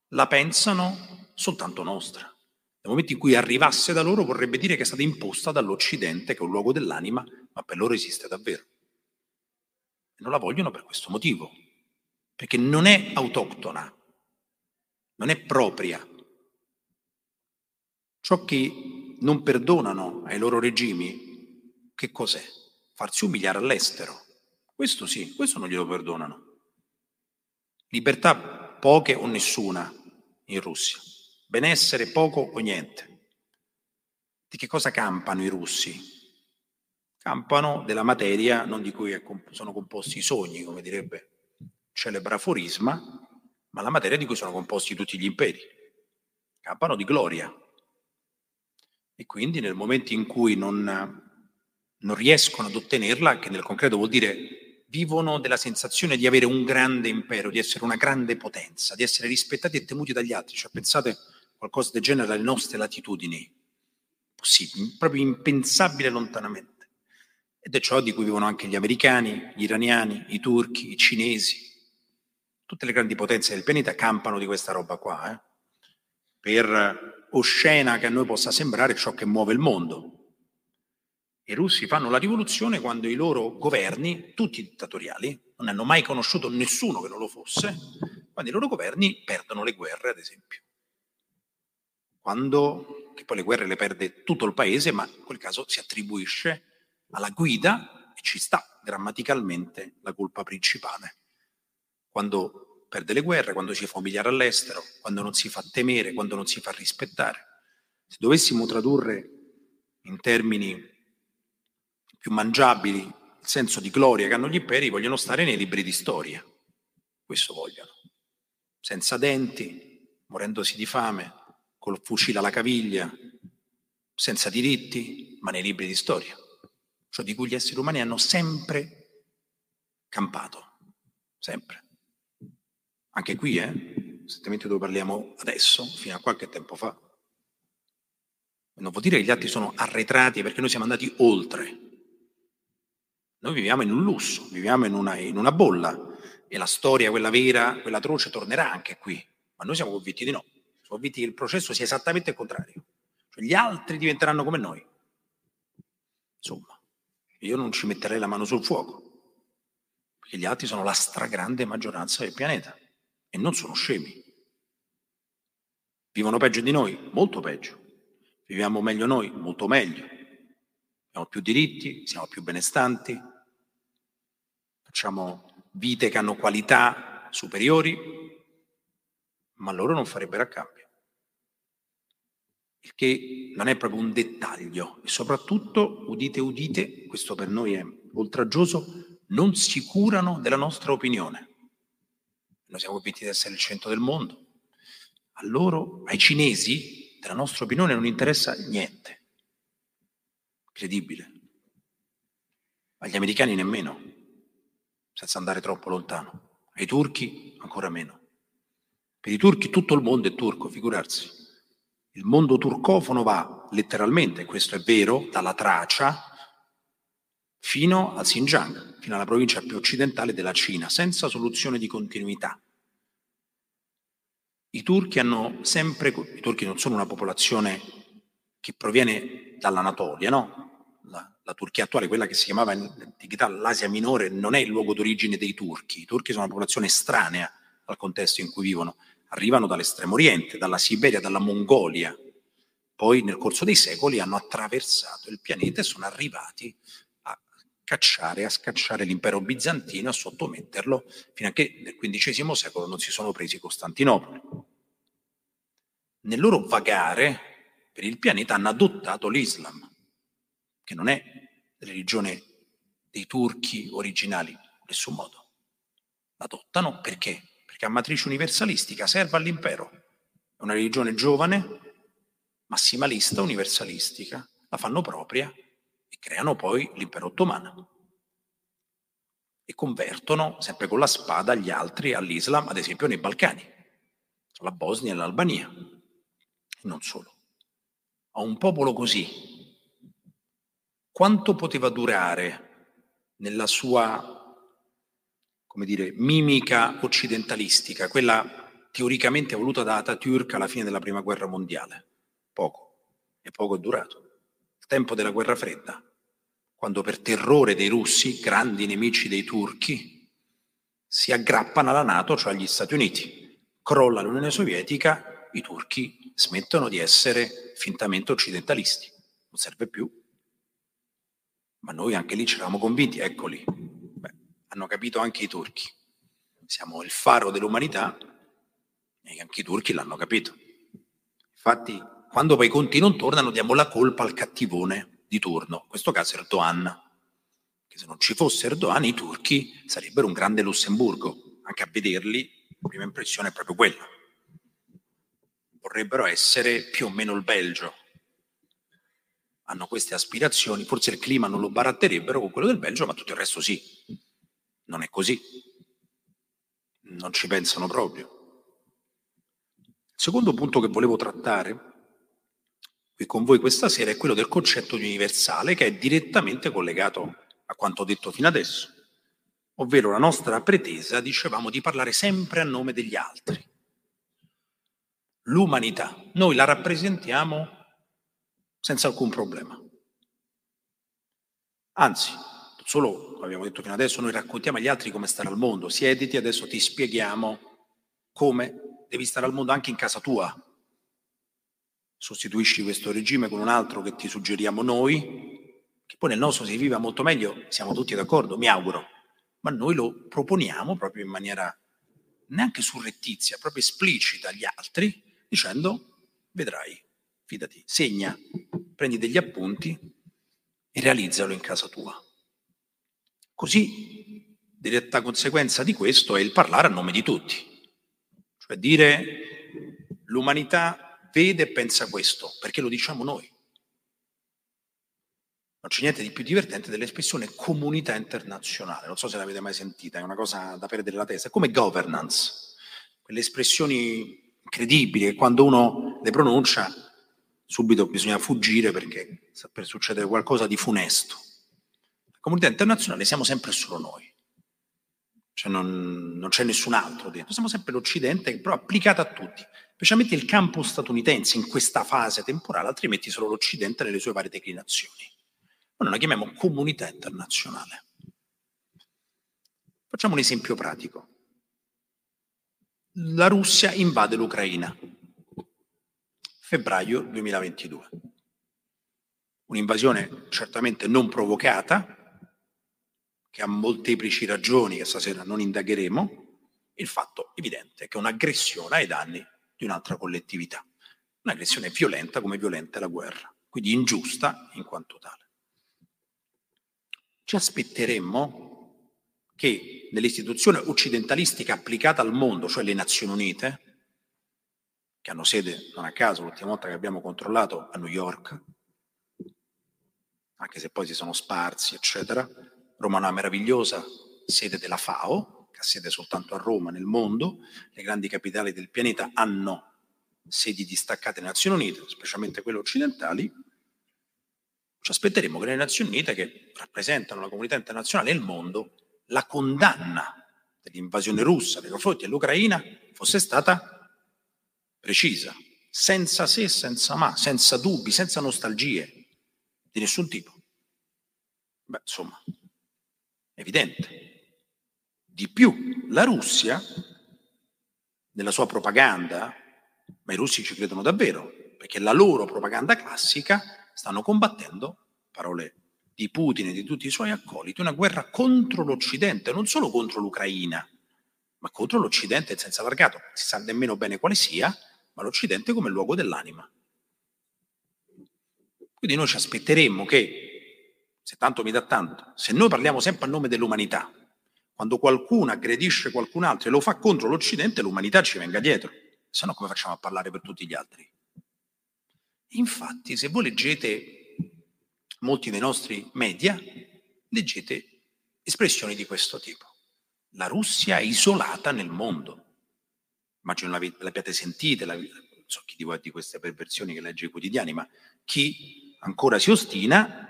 la pensano soltanto nostra. Nel momento in cui arrivasse da loro vorrebbe dire che è stata imposta dall'Occidente, che è un luogo dell'anima, ma per loro esiste davvero. E non la vogliono per questo motivo, perché non è autoctona, non è propria. Ciò che non perdonano ai loro regimi, che cos'è? Farsi umiliare all'estero. Questo sì, questo non glielo perdonano. Libertà poche o nessuna in Russia. Benessere poco o niente. Di che cosa campano i russi? Campano della materia non di cui sono composti i sogni, come direbbe celebre aforisma, ma la materia di cui sono composti tutti gli imperi. Campano di gloria. E quindi nel momento in cui non, non riescono ad ottenerla, che nel concreto vuol dire vivono della sensazione di avere un grande impero, di essere una grande potenza, di essere rispettati e temuti dagli altri. Cioè, pensate qualcosa del genere alle nostre latitudini. Possibile, proprio impensabile lontanamente. Ed è ciò di cui vivono anche gli americani, gli iraniani, i turchi, i cinesi. Tutte le grandi potenze del pianeta campano di questa roba qua, eh? per oscena che a noi possa sembrare ciò che muove il mondo. I russi fanno la rivoluzione quando i loro governi, tutti dittatoriali, non hanno mai conosciuto nessuno che non lo fosse, quando i loro governi perdono le guerre, ad esempio. Quando, che poi le guerre le perde tutto il paese, ma in quel caso si attribuisce alla guida e ci sta grammaticalmente la colpa principale. Quando perde le guerre, quando si fa umiliare all'estero, quando non si fa temere, quando non si fa rispettare. Se dovessimo tradurre in termini più mangiabili, il senso di gloria che hanno gli imperi, vogliono stare nei libri di storia. Questo vogliono. Senza denti, morendosi di fame, col fucile alla caviglia, senza diritti, ma nei libri di storia. Ciò di cui gli esseri umani hanno sempre campato. Sempre. Anche qui, eh? Esattamente dove parliamo adesso, fino a qualche tempo fa. Non vuol dire che gli altri sono arretrati perché noi siamo andati oltre noi viviamo in un lusso, viviamo in una, in una bolla e la storia, quella vera, quella atroce, tornerà anche qui. Ma noi siamo convinti di no. Siamo convinti che il processo sia esattamente il contrario. Cioè gli altri diventeranno come noi. Insomma, io non ci metterei la mano sul fuoco, perché gli altri sono la stragrande maggioranza del pianeta e non sono scemi. Vivono peggio di noi, molto peggio. Viviamo meglio noi, molto meglio. Abbiamo più diritti, siamo più benestanti, facciamo vite che hanno qualità superiori, ma loro non farebbero a cambio. Che non è proprio un dettaglio e soprattutto, udite udite, questo per noi è oltraggioso, non si curano della nostra opinione. Noi siamo convinti di essere il centro del mondo. A loro, ai cinesi, della nostra opinione non interessa niente. Credibile. Agli americani nemmeno senza andare troppo lontano. Ai turchi ancora meno. Per i turchi tutto il mondo è turco, figurarsi. Il mondo turcofono va letteralmente, questo è vero, dalla Tracia fino al Xinjiang, fino alla provincia più occidentale della Cina, senza soluzione di continuità. I turchi hanno sempre, i turchi non sono una popolazione che proviene dall'Anatolia, no? la Turchia attuale, quella che si chiamava in antichità l'Asia minore, non è il luogo d'origine dei turchi. I turchi sono una popolazione estranea al contesto in cui vivono. Arrivano dall'estremo oriente, dalla Siberia, dalla Mongolia. Poi nel corso dei secoli hanno attraversato il pianeta e sono arrivati a cacciare, a scacciare l'impero bizantino, a sottometterlo, fino a che nel XV secolo non si sono presi Costantinopoli. Nel loro vagare per il pianeta hanno adottato l'Islam che non è religione dei turchi originali, in nessun modo. L'adottano perché? Perché a matrice universalistica serve all'impero. È una religione giovane, massimalista, universalistica, la fanno propria e creano poi l'impero ottomano. E convertono sempre con la spada gli altri all'Islam, ad esempio nei Balcani, la Bosnia e l'Albania. E non solo. A un popolo così, quanto poteva durare nella sua, come dire, mimica occidentalistica, quella teoricamente voluta da Ataturk alla fine della prima guerra mondiale? Poco, e poco è durato. Il tempo della guerra fredda, quando per terrore dei russi, grandi nemici dei turchi, si aggrappano alla Nato, cioè agli Stati Uniti. Crolla l'Unione Sovietica, i turchi smettono di essere fintamente occidentalisti. Non serve più. Ma noi anche lì ci eravamo convinti, eccoli. Hanno capito anche i turchi. Siamo il faro dell'umanità e anche i turchi l'hanno capito. Infatti, quando poi i conti non tornano, diamo la colpa al cattivone di turno, in questo caso Erdogan. Che se non ci fosse Erdogan, i turchi sarebbero un grande Lussemburgo. Anche a vederli, la prima impressione è proprio quella. Vorrebbero essere più o meno il Belgio. Hanno queste aspirazioni, forse il clima non lo baratterebbero con quello del Belgio, ma tutto il resto sì. Non è così. Non ci pensano proprio. Il secondo punto che volevo trattare qui con voi questa sera è quello del concetto di universale che è direttamente collegato a quanto detto fino adesso, ovvero la nostra pretesa, dicevamo, di parlare sempre a nome degli altri. L'umanità, noi la rappresentiamo senza alcun problema. Anzi, solo, abbiamo detto fino adesso, noi raccontiamo agli altri come stare al mondo, siediti, adesso ti spieghiamo come devi stare al mondo anche in casa tua. Sostituisci questo regime con un altro che ti suggeriamo noi, che poi nel nostro si viva molto meglio, siamo tutti d'accordo, mi auguro, ma noi lo proponiamo proprio in maniera neanche surrettizia, proprio esplicita agli altri, dicendo, vedrai, fidati, segna, prendi degli appunti e realizzalo in casa tua. Così, diretta conseguenza di questo è il parlare a nome di tutti. Cioè dire l'umanità vede e pensa questo, perché lo diciamo noi. Non c'è niente di più divertente dell'espressione comunità internazionale, non so se l'avete mai sentita, è una cosa da perdere la testa, è come governance, quelle espressioni incredibili che quando uno le pronuncia subito bisogna fuggire perché sta per succedere qualcosa di funesto. Comunità internazionale siamo sempre solo noi. Cioè non, non c'è nessun altro dentro, siamo sempre l'Occidente, però applicato a tutti, specialmente il campo statunitense in questa fase temporale, altrimenti solo l'Occidente nelle sue varie declinazioni. Ma noi la chiamiamo comunità internazionale. Facciamo un esempio pratico. La Russia invade l'Ucraina, febbraio 2022. Un'invasione certamente non provocata, che ha molteplici ragioni che stasera non indagheremo, il fatto evidente che è un'aggressione ai danni di un'altra collettività. Un'aggressione violenta come violenta è la guerra, quindi ingiusta in quanto tale. Ci aspetteremmo che nell'istituzione occidentalistica applicata al mondo, cioè le Nazioni Unite, che hanno sede, non a caso, l'ultima volta che abbiamo controllato a New York, anche se poi si sono sparsi, eccetera, Roma una meravigliosa sede della FAO, che ha sede soltanto a Roma nel mondo, le grandi capitali del pianeta hanno sedi distaccate nelle Nazioni Unite, specialmente quelle occidentali, ci aspetteremo che le Nazioni Unite, che rappresentano la comunità internazionale e il mondo, la condanna dell'invasione russa nei confronti dell'Ucraina fosse stata precisa, senza se, senza ma, senza dubbi, senza nostalgie di nessun tipo. Beh, insomma, evidente. Di più, la Russia, nella sua propaganda, ma i russi ci credono davvero, perché la loro propaganda classica stanno combattendo, parole di Putin e di tutti i suoi accoliti, una guerra contro l'Occidente, non solo contro l'Ucraina, ma contro l'Occidente senza allargato. Si sa nemmeno bene quale sia, ma l'Occidente come luogo dell'anima. Quindi noi ci aspetteremmo che se tanto mi dà tanto, se noi parliamo sempre a nome dell'umanità, quando qualcuno aggredisce qualcun altro e lo fa contro l'Occidente, l'umanità ci venga dietro. Se no come facciamo a parlare per tutti gli altri? Infatti, se voi leggete molti dei nostri media, leggete espressioni di questo tipo. La Russia è isolata nel mondo. Immagino l'abbiate sentite, la, non so chi di voi ha di queste perversioni che legge i quotidiani, ma chi ancora si ostina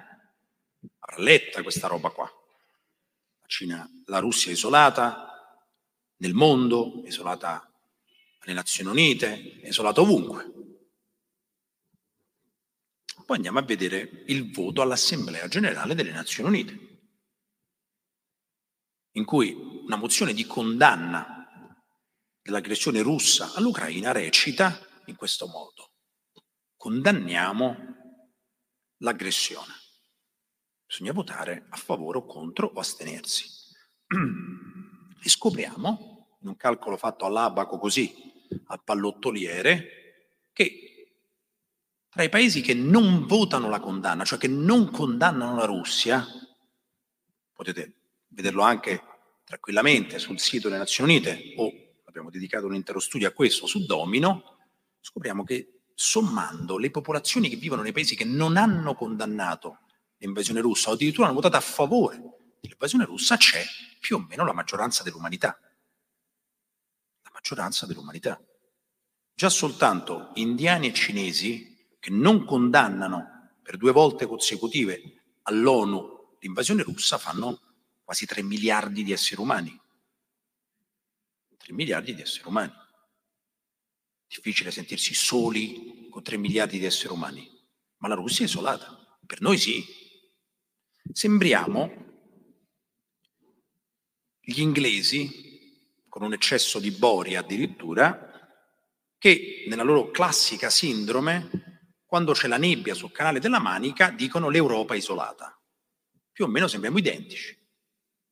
avrà letta questa roba qua. La, Cina, la Russia isolata nel mondo, isolata alle Nazioni Unite, isolata ovunque. Poi andiamo a vedere il voto all'Assemblea generale delle Nazioni Unite, in cui una mozione di condanna dell'aggressione russa all'Ucraina recita in questo modo. Condanniamo l'aggressione. Bisogna votare a favore o contro o astenersi. E scopriamo, in un calcolo fatto all'abaco così, al pallottoliere, che tra i paesi che non votano la condanna, cioè che non condannano la Russia, potete vederlo anche tranquillamente sul sito delle Nazioni Unite o abbiamo dedicato un intero studio a questo su Domino, scopriamo che sommando le popolazioni che vivono nei paesi che non hanno condannato l'invasione russa o addirittura hanno votato a favore dell'invasione russa, c'è più o meno la maggioranza dell'umanità. La maggioranza dell'umanità. Già soltanto indiani e cinesi che non condannano per due volte consecutive all'ONU l'invasione russa fanno quasi 3 miliardi di esseri umani. 3 miliardi di esseri umani. Difficile sentirsi soli con 3 miliardi di esseri umani, ma la Russia è isolata. Per noi sì. Sembriamo gli inglesi, con un eccesso di bori addirittura, che nella loro classica sindrome quando c'è la nebbia sul canale della Manica, dicono l'Europa isolata. Più o meno sembriamo identici.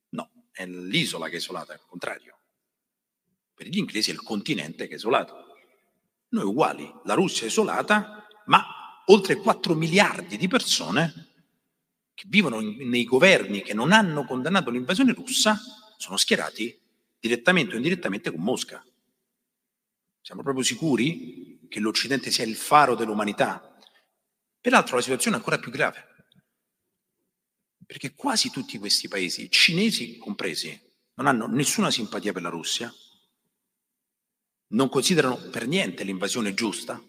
No, è l'isola che è isolata, al contrario. Per gli inglesi è il continente che è isolato. Noi uguali, la Russia è isolata, ma oltre 4 miliardi di persone che vivono in, nei governi che non hanno condannato l'invasione russa sono schierati direttamente o indirettamente con Mosca. Siamo proprio sicuri che l'Occidente sia il faro dell'umanità? Peraltro la situazione è ancora più grave, perché quasi tutti questi paesi, cinesi compresi, non hanno nessuna simpatia per la Russia, non considerano per niente l'invasione giusta,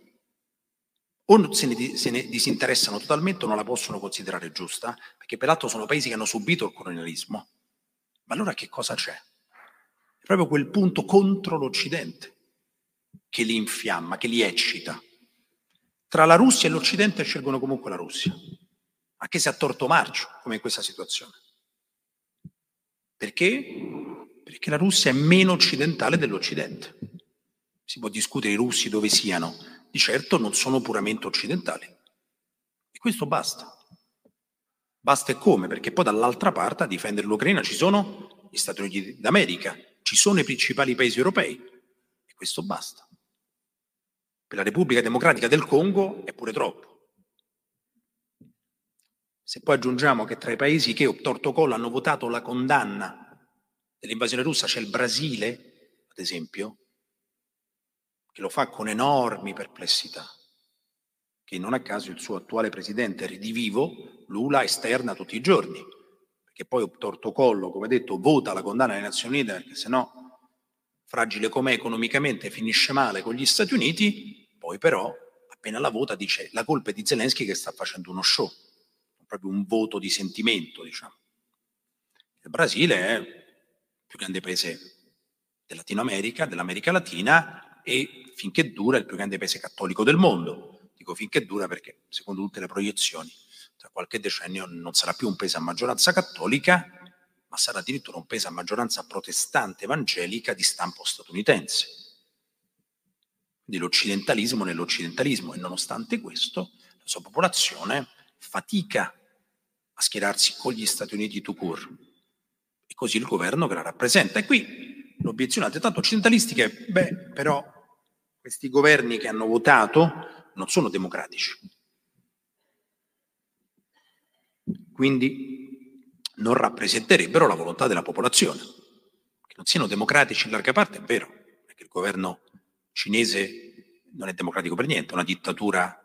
o se ne, se ne, disinteressano totalmente o non la possono considerare giusta, perché peraltro sono paesi che hanno subito il colonialismo. Ma allora che cosa c'è? È proprio quel punto contro l'Occidente che li infiamma, che li eccita. Tra la Russia e l'Occidente scelgono comunque la Russia, anche se a torto marcio, come in questa situazione. Perché? Perché la Russia è meno occidentale dell'Occidente. Si può discutere i russi dove siano, di certo non sono puramente occidentali. E questo basta. Basta e come? Perché poi dall'altra parte a difendere l'Ucraina ci sono gli Stati Uniti d'America, ci sono i principali paesi europei. E questo basta per la Repubblica Democratica del Congo è pure troppo. Se poi aggiungiamo che tra i paesi che torto collo hanno votato la condanna dell'invasione russa c'è il Brasile, ad esempio, che lo fa con enormi perplessità, che non a caso il suo attuale presidente redivivo, Lula, esterna tutti i giorni, perché poi torto collo, come detto, vota la condanna delle Nazioni Unite, perché se no fragile com'è economicamente, finisce male con gli Stati Uniti, poi però, appena la vota, dice la colpa è di Zelensky che sta facendo uno show, proprio un voto di sentimento, diciamo. Il Brasile è il più grande paese del Latino America, dell'America Latina e finché dura il più grande paese cattolico del mondo. Dico finché dura perché, secondo tutte le proiezioni, tra qualche decennio non sarà più un paese a maggioranza cattolica, ma sarà addirittura un paese a maggioranza protestante evangelica di stampo statunitense. Quindi l'occidentalismo nell'occidentalismo e nonostante questo la sua popolazione fatica a schierarsi con gli Stati Uniti to court. E così il governo che la rappresenta. E qui l'obiezione altrettanto occidentalistica è, beh, però questi governi che hanno votato non sono democratici. Quindi non rappresenterebbero la volontà della popolazione. non siano democratici in larga parte è vero, perché il governo cinese non è democratico per niente, è una dittatura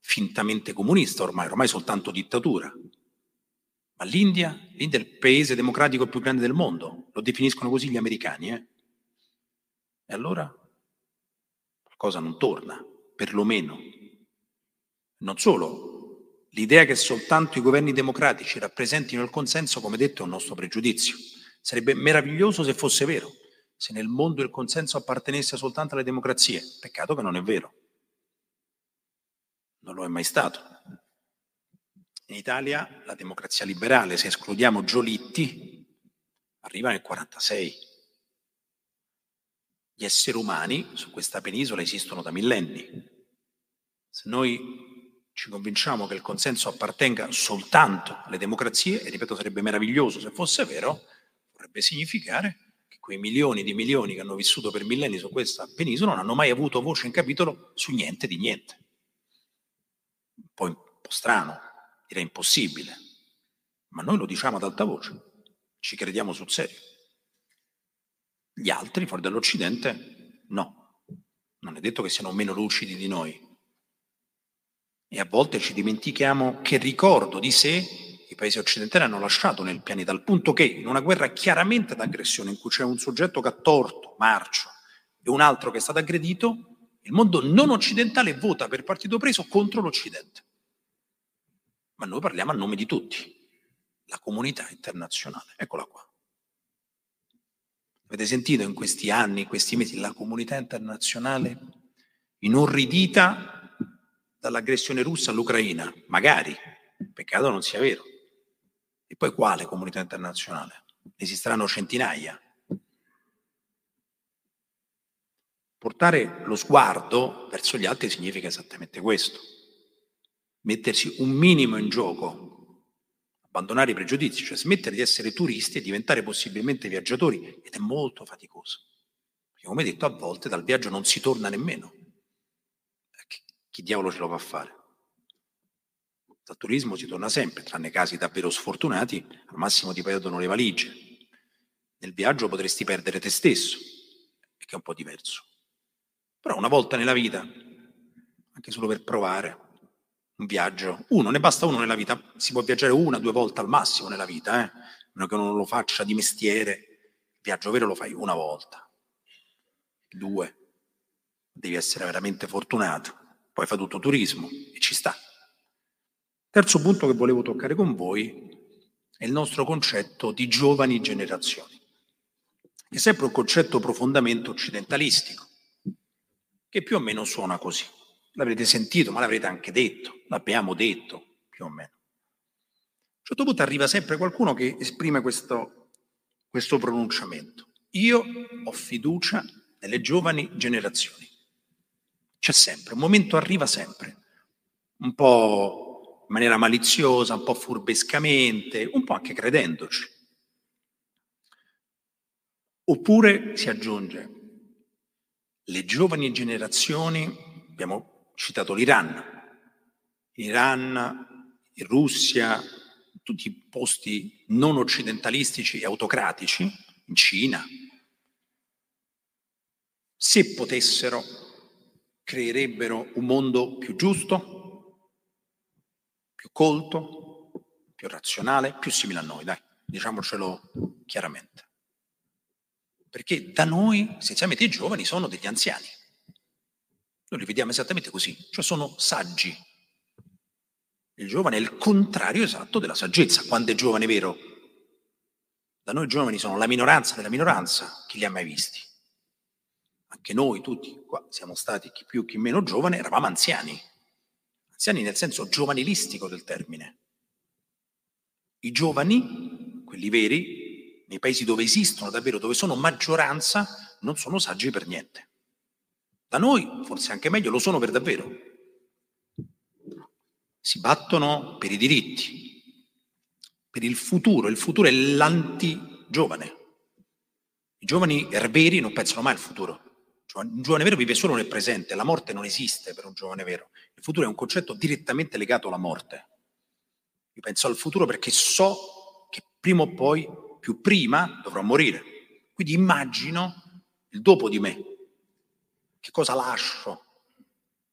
fintamente comunista ormai, ormai soltanto dittatura. Ma l'India, l'India è il paese democratico più grande del mondo, lo definiscono così gli americani. Eh? E allora qualcosa non torna, perlomeno. Non solo, l'idea che soltanto i governi democratici rappresentino il consenso, come detto, è un nostro pregiudizio. Sarebbe meraviglioso se fosse vero, se nel mondo il consenso appartenesse soltanto alle democrazie. Peccato che non è vero. Non lo è mai stato. In Italia la democrazia liberale, se escludiamo Giolitti, arriva nel 46. Gli esseri umani su questa penisola esistono da millenni. Se noi ci convinciamo che il consenso appartenga soltanto alle democrazie, e ripeto sarebbe meraviglioso se fosse vero, vorrebbe significare che quei milioni di milioni che hanno vissuto per millenni su questa penisola non hanno mai avuto voce in capitolo su niente di niente. Un po', un po strano, direi impossibile, ma noi lo diciamo ad alta voce, ci crediamo sul serio. Gli altri, fuori dall'Occidente, no. Non è detto che siano meno lucidi di noi. E a volte ci dimentichiamo che ricordo di sé i paesi occidentali hanno lasciato nel pianeta, al punto che in una guerra chiaramente d'aggressione, in cui c'è un soggetto che ha torto, marcio, e un altro che è stato aggredito, il mondo non occidentale vota per partito preso contro l'Occidente ma noi parliamo a nome di tutti, la comunità internazionale. Eccola qua. Avete sentito in questi anni, in questi mesi, la comunità internazionale inorridita dall'aggressione russa all'Ucraina? Magari, peccato non sia vero. E poi quale comunità internazionale? Ne esisteranno centinaia. Portare lo sguardo verso gli altri significa esattamente questo mettersi un minimo in gioco, abbandonare i pregiudizi, cioè smettere di essere turisti e diventare possibilmente viaggiatori, ed è molto faticoso. Perché come detto, a volte dal viaggio non si torna nemmeno. Chi diavolo ce lo fa fare? Dal turismo si torna sempre, tranne casi davvero sfortunati, al massimo ti perdono le valigie. Nel viaggio potresti perdere te stesso, che è un po' diverso. Però una volta nella vita, anche solo per provare, un viaggio, uno, ne basta uno nella vita, si può viaggiare una, due volte al massimo nella vita, eh? non che uno lo faccia di mestiere, il viaggio vero lo fai una volta, due, devi essere veramente fortunato, poi fa tutto turismo e ci sta. Terzo punto che volevo toccare con voi è il nostro concetto di giovani generazioni, è sempre un concetto profondamente occidentalistico, che più o meno suona così l'avrete sentito, ma l'avrete anche detto, l'abbiamo detto più o meno. A un certo punto arriva sempre qualcuno che esprime questo, questo pronunciamento. Io ho fiducia nelle giovani generazioni. C'è sempre, un momento arriva sempre, un po' in maniera maliziosa, un po' furbescamente, un po' anche credendoci. Oppure si aggiunge, le giovani generazioni, abbiamo citato l'Iran. Iran, Russia, tutti i posti non occidentalistici e autocratici, in Cina, se potessero, creerebbero un mondo più giusto, più colto, più razionale, più simile a noi, dai, diciamocelo chiaramente. Perché da noi, essenzialmente i giovani sono degli anziani. Noi li vediamo esattamente così, cioè sono saggi. Il giovane è il contrario esatto della saggezza. Quando è giovane vero? Da noi giovani sono la minoranza della minoranza, chi li ha mai visti? Anche noi tutti qua siamo stati chi più chi meno giovane, eravamo anziani. Anziani nel senso giovanilistico del termine. I giovani, quelli veri, nei paesi dove esistono davvero, dove sono maggioranza, non sono saggi per niente. Da noi, forse anche meglio, lo sono per davvero. Si battono per i diritti, per il futuro. Il futuro è l'anti-giovane. I giovani erberi non pensano mai al futuro. Cioè, un giovane vero vive solo nel presente, la morte non esiste per un giovane vero. Il futuro è un concetto direttamente legato alla morte. Io penso al futuro perché so che prima o poi, più prima, dovrò morire. Quindi immagino il dopo di me. Che cosa lascio?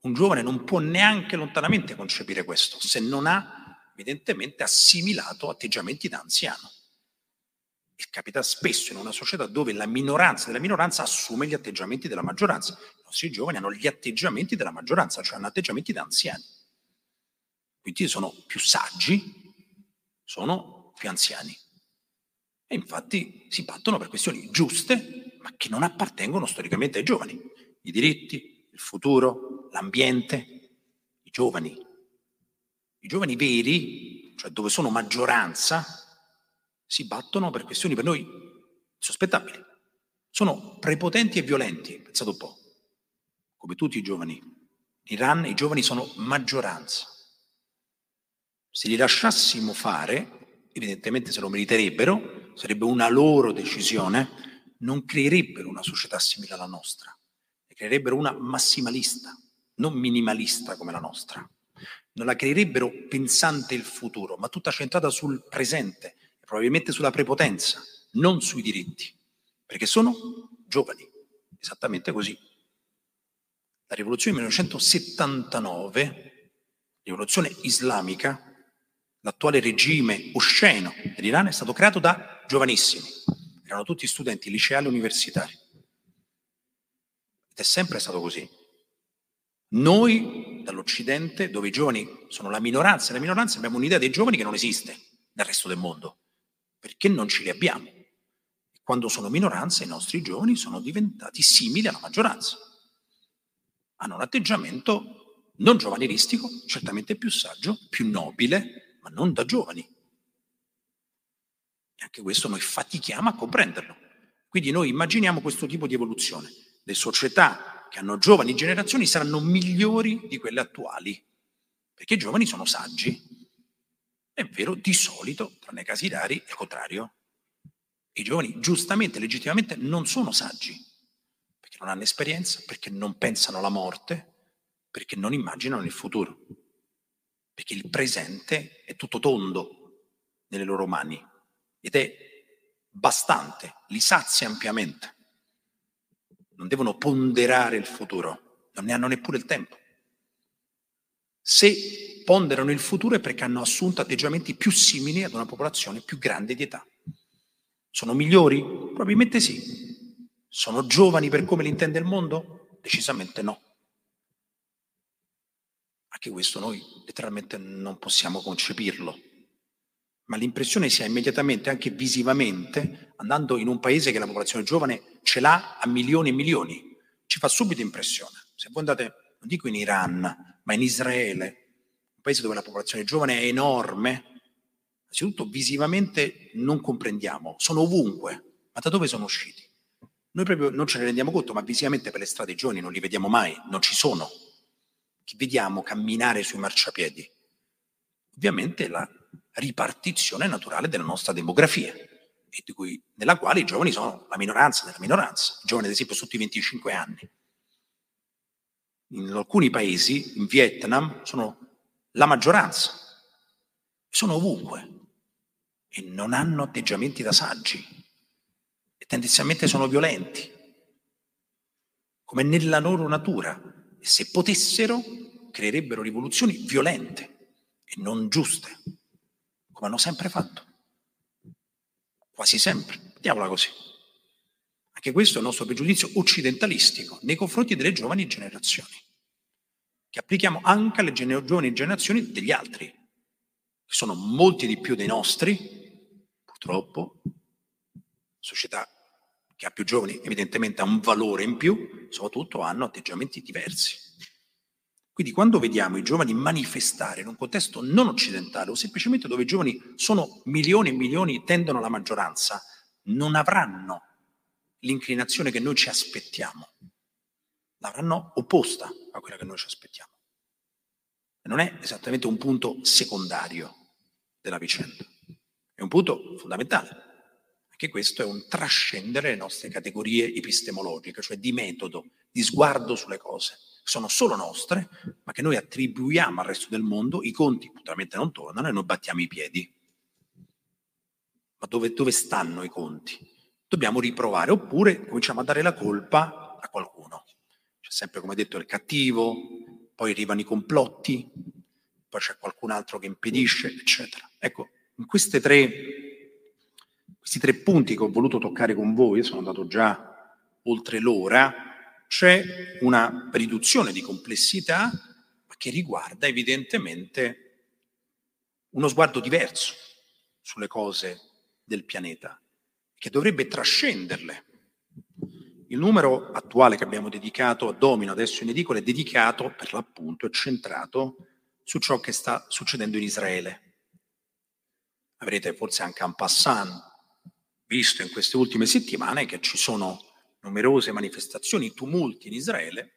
Un giovane non può neanche lontanamente concepire questo se non ha evidentemente assimilato atteggiamenti da anziano. E capita spesso in una società dove la minoranza della minoranza assume gli atteggiamenti della maggioranza. I nostri giovani hanno gli atteggiamenti della maggioranza, cioè hanno atteggiamenti da anziani. Quindi sono più saggi, sono più anziani. E infatti si battono per questioni giuste, ma che non appartengono storicamente ai giovani. I diritti, il futuro, l'ambiente, i giovani. I giovani veri, cioè dove sono maggioranza, si battono per questioni per noi sospettabili. Sono prepotenti e violenti, pensate un po', come tutti i giovani. In Iran i giovani sono maggioranza. Se li lasciassimo fare, evidentemente se lo meriterebbero, sarebbe una loro decisione, non creerebbero una società simile alla nostra, creerebbero una massimalista, non minimalista come la nostra. Non la creerebbero pensante il futuro, ma tutta centrata sul presente, e probabilmente sulla prepotenza, non sui diritti, perché sono giovani, esattamente così. La rivoluzione 1979, rivoluzione islamica, l'attuale regime osceno dell'Iran è stato creato da giovanissimi, erano tutti studenti liceali universitari. Ed è sempre stato così. Noi dall'Occidente, dove i giovani sono la minoranza la minoranza, abbiamo un'idea dei giovani che non esiste nel resto del mondo, perché non ce li abbiamo. Quando sono minoranza, i nostri giovani sono diventati simili alla maggioranza. Hanno un atteggiamento non giovanilistico, certamente più saggio, più nobile, ma non da giovani. E anche questo noi fatichiamo a comprenderlo. Quindi noi immaginiamo questo tipo di evoluzione. Le società che hanno giovani generazioni saranno migliori di quelle attuali, perché i giovani sono saggi. È vero, di solito, tranne casi rari, è il contrario. I giovani, giustamente, legittimamente, non sono saggi, perché non hanno esperienza, perché non pensano alla morte, perché non immaginano il futuro perché il presente è tutto tondo nelle loro mani ed è bastante, li sazia ampiamente. Non devono ponderare il futuro, non ne hanno neppure il tempo. Se ponderano il futuro è perché hanno assunto atteggiamenti più simili ad una popolazione più grande di età. Sono migliori? Probabilmente sì. Sono giovani per come li intende il mondo? Decisamente no. Anche questo noi letteralmente non possiamo concepirlo. Ma l'impressione si ha immediatamente, anche visivamente, andando in un paese che la popolazione giovane ce l'ha a milioni e milioni. Ci fa subito impressione. Se voi andate, non dico in Iran, ma in Israele, un paese dove la popolazione giovane è enorme, innanzitutto visivamente non comprendiamo, sono ovunque, ma da dove sono usciti? Noi proprio non ce ne rendiamo conto, ma visivamente per le strade i giovani non li vediamo mai, non ci sono che vediamo camminare sui marciapiedi? Ovviamente la ripartizione naturale della nostra demografia, cui, nella quale i giovani sono la minoranza della minoranza, i giovani ad esempio sotto i 25 anni. In alcuni paesi, in Vietnam, sono la maggioranza, sono ovunque. E non hanno atteggiamenti da saggi. E tendenzialmente sono violenti, come nella loro natura. E se potessero creerebbero rivoluzioni violente e non giuste, come hanno sempre fatto. Quasi sempre. Vediamola così. Anche questo è il nostro pregiudizio occidentalistico nei confronti delle giovani generazioni, che applichiamo anche alle gene- giovani generazioni degli altri, che sono molti di più dei nostri, purtroppo, società che ha più giovani evidentemente ha un valore in più, soprattutto hanno atteggiamenti diversi. Quindi quando vediamo i giovani manifestare in un contesto non occidentale o semplicemente dove i giovani sono milioni e milioni, tendono alla maggioranza, non avranno l'inclinazione che noi ci aspettiamo, l'avranno opposta a quella che noi ci aspettiamo. E non è esattamente un punto secondario della vicenda, è un punto fondamentale. Anche questo è un trascendere le nostre categorie epistemologiche, cioè di metodo, di sguardo sulle cose. Sono solo nostre, ma che noi attribuiamo al resto del mondo, i conti puramente non tornano e noi battiamo i piedi. Ma dove, dove stanno i conti? dobbiamo riprovare, oppure cominciamo a dare la colpa a qualcuno. C'è sempre, come detto, il cattivo, poi arrivano i complotti, poi c'è qualcun altro che impedisce, eccetera. Ecco, in queste tre, questi tre punti che ho voluto toccare con voi, sono andato già oltre l'ora, c'è una riduzione di complessità che riguarda evidentemente uno sguardo diverso sulle cose del pianeta, che dovrebbe trascenderle. Il numero attuale che abbiamo dedicato a Domino adesso in edicola è dedicato per l'appunto, è centrato su ciò che sta succedendo in Israele. Avrete forse anche un passant visto in queste ultime settimane che ci sono numerose manifestazioni, tumulti in Israele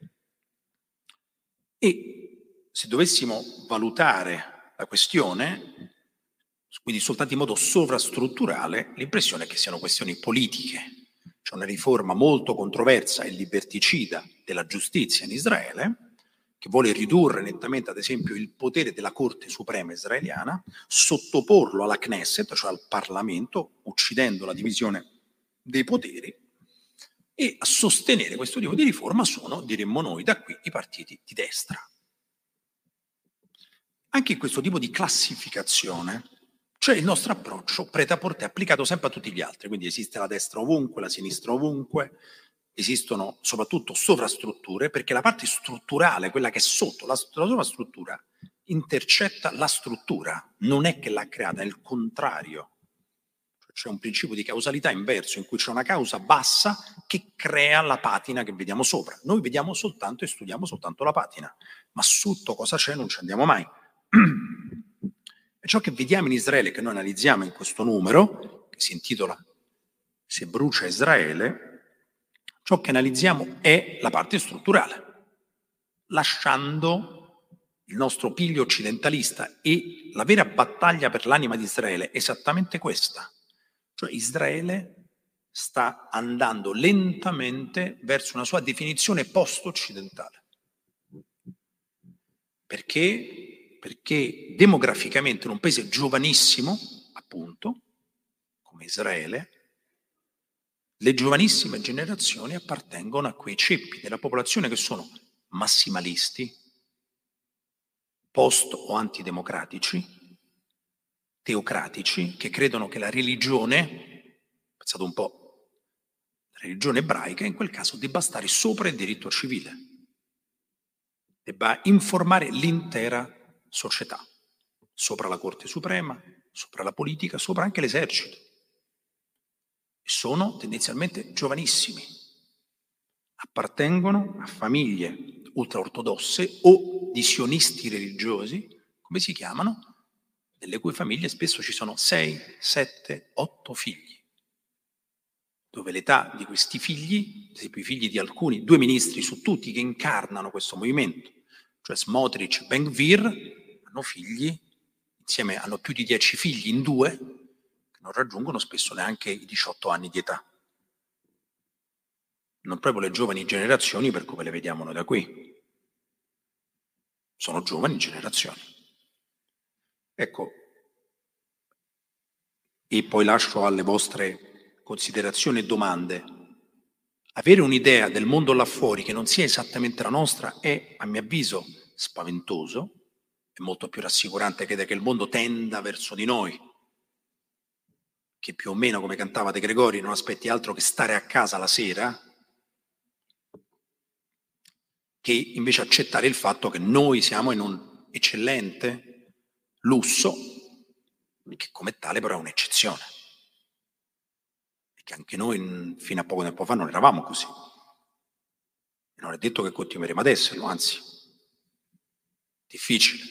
e se dovessimo valutare la questione, quindi soltanto in modo sovrastrutturale, l'impressione è che siano questioni politiche. C'è una riforma molto controversa e liberticida della giustizia in Israele, che vuole ridurre nettamente, ad esempio, il potere della Corte Suprema israeliana, sottoporlo alla Knesset, cioè al Parlamento, uccidendo la divisione dei poteri, e a sostenere questo tipo di riforma sono, diremmo noi, da qui i partiti di destra. Anche in questo tipo di classificazione c'è il nostro approccio preta-porte applicato sempre a tutti gli altri, quindi esiste la destra ovunque, la sinistra ovunque, esistono soprattutto sovrastrutture, perché la parte strutturale, quella che è sotto la, la sovrastruttura, intercetta la struttura, non è che l'ha creata, è il contrario. Cioè, un principio di causalità inverso, in cui c'è una causa bassa che crea la patina che vediamo sopra. Noi vediamo soltanto e studiamo soltanto la patina, ma sotto cosa c'è non ci andiamo mai. E ciò che vediamo in Israele, che noi analizziamo in questo numero, che si intitola Se brucia Israele, Ciò che analizziamo è la parte strutturale, lasciando il nostro piglio occidentalista e la vera battaglia per l'anima di Israele è esattamente questa. Cioè Israele sta andando lentamente verso una sua definizione post-occidentale. Perché? Perché demograficamente in un paese giovanissimo, appunto, come Israele, le giovanissime generazioni appartengono a quei ceppi della popolazione che sono massimalisti, post o antidemocratici, teocratici, che credono che la religione, pensate un po', la religione ebraica in quel caso debba stare sopra il diritto civile, debba informare l'intera società, sopra la Corte Suprema, sopra la politica, sopra anche l'esercito. Sono tendenzialmente giovanissimi, appartengono a famiglie ultraortodosse o di sionisti religiosi, come si chiamano, nelle cui famiglie spesso ci sono 6, 7, 8 figli, dove l'età di questi figli, ad esempio i figli di alcuni, due ministri su tutti che incarnano questo movimento, cioè Smotrich e Ben-Gvir, hanno figli, insieme hanno più di 10 figli in due, non raggiungono spesso neanche i 18 anni di età. Non proprio le giovani generazioni per come le vediamo noi da qui. Sono giovani generazioni. Ecco, e poi lascio alle vostre considerazioni e domande. Avere un'idea del mondo là fuori che non sia esattamente la nostra è, a mio avviso, spaventoso, è molto più rassicurante credere che il mondo tenda verso di noi, che più o meno, come cantava De Gregori, non aspetti altro che stare a casa la sera, che invece accettare il fatto che noi siamo in un eccellente lusso, che come tale però è un'eccezione. E che anche noi fino a poco tempo fa non eravamo così. E non è detto che continueremo ad esserlo, anzi, difficile.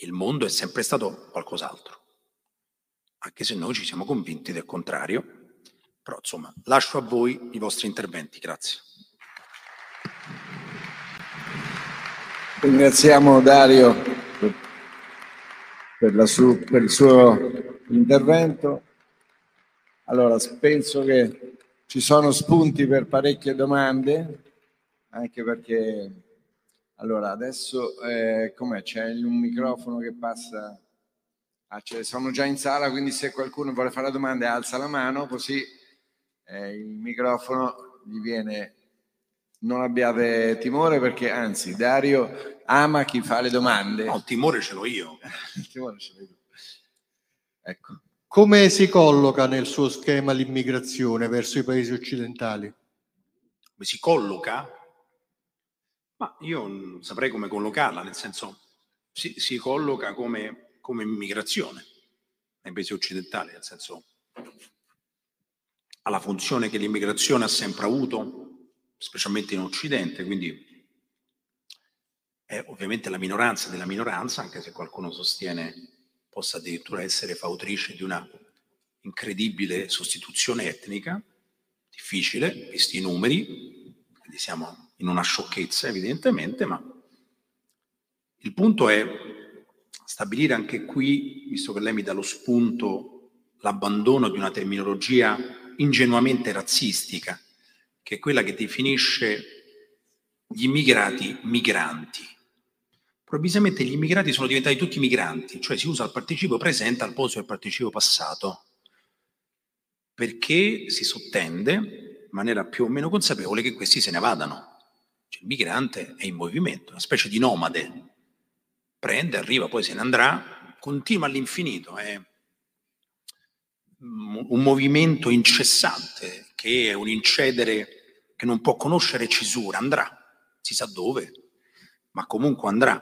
Il mondo è sempre stato qualcos'altro anche se noi ci siamo convinti del contrario. Però insomma, lascio a voi i vostri interventi. Grazie. Ringraziamo Dario per, su, per il suo intervento. Allora, penso che ci sono spunti per parecchie domande, anche perché allora adesso eh, com'è? C'è un microfono che passa Ah, cioè, sono già in sala, quindi se qualcuno vuole fare domande alza la mano, così eh, il microfono gli viene... Non abbiate timore perché anzi Dario ama chi fa le domande. No, il timore ce l'ho io. il timore ce l'hai tu. Ecco. Come si colloca nel suo schema l'immigrazione verso i paesi occidentali? Come si colloca? Ma io non saprei come collocarla, nel senso si, si colloca come, come immigrazione nei paesi occidentali, nel senso ha la funzione che l'immigrazione ha sempre avuto, specialmente in Occidente, quindi è ovviamente la minoranza della minoranza, anche se qualcuno sostiene possa addirittura essere fautrice di una incredibile sostituzione etnica, difficile, visti i numeri, quindi siamo in una sciocchezza evidentemente, ma il punto è stabilire anche qui, visto che lei mi dà lo spunto, l'abbandono di una terminologia ingenuamente razzistica, che è quella che definisce gli immigrati migranti. Probabilmente gli immigrati sono diventati tutti migranti, cioè si usa il participio presente al posto del participio passato, perché si sottende in maniera più o meno consapevole che questi se ne vadano. Cioè, il migrante è in movimento, una specie di nomade, prende, arriva, poi se ne andrà, continua all'infinito, è un movimento incessante che è un incedere che non può conoscere cesura, andrà, si sa dove, ma comunque andrà.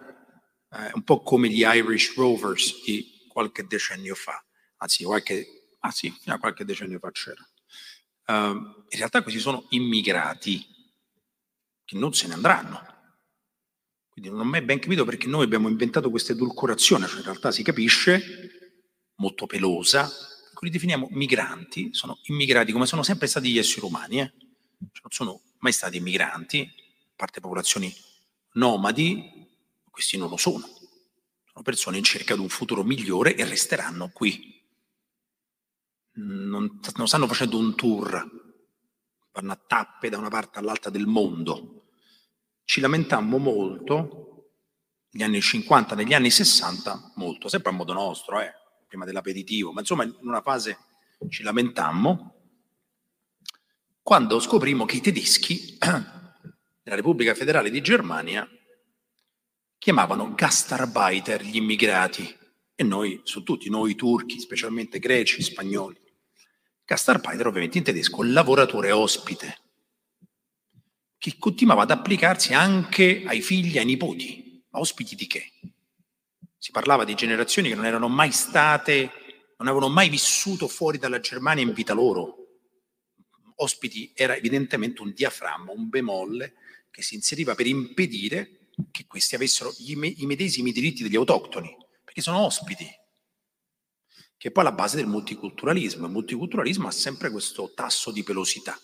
Eh, un po' come gli Irish Rovers di qualche decennio fa, anzi, qualche, ah sì, qualche decennio fa c'era. Uh, in realtà questi sono immigrati che non se ne andranno. Quindi non ho mai ben capito perché noi abbiamo inventato questa edulcorazione, cioè in realtà si capisce, molto pelosa, li definiamo migranti, sono immigrati come sono sempre stati gli esseri umani, eh? cioè non sono mai stati migranti, a parte popolazioni nomadi, questi non lo sono, sono persone in cerca di un futuro migliore e resteranno qui. Non, non stanno facendo un tour, vanno a tappe da una parte all'altra del mondo. Ci lamentammo molto negli anni 50, negli anni 60, molto, sempre a modo nostro, eh, prima dell'aperitivo, ma insomma in una fase ci lamentammo, quando scoprimmo che i tedeschi della Repubblica Federale di Germania chiamavano Gastarbeiter gli immigrati e noi, su tutti, noi turchi, specialmente greci, spagnoli. Gastarbeiter ovviamente in tedesco, lavoratore ospite, che continuava ad applicarsi anche ai figli e ai nipoti. Ospiti di che? Si parlava di generazioni che non erano mai state, non avevano mai vissuto fuori dalla Germania in vita loro. Ospiti era evidentemente un diaframma, un bemolle che si inseriva per impedire che questi avessero i medesimi diritti degli autoctoni, perché sono ospiti, che è poi la base del multiculturalismo. Il multiculturalismo ha sempre questo tasso di pelosità,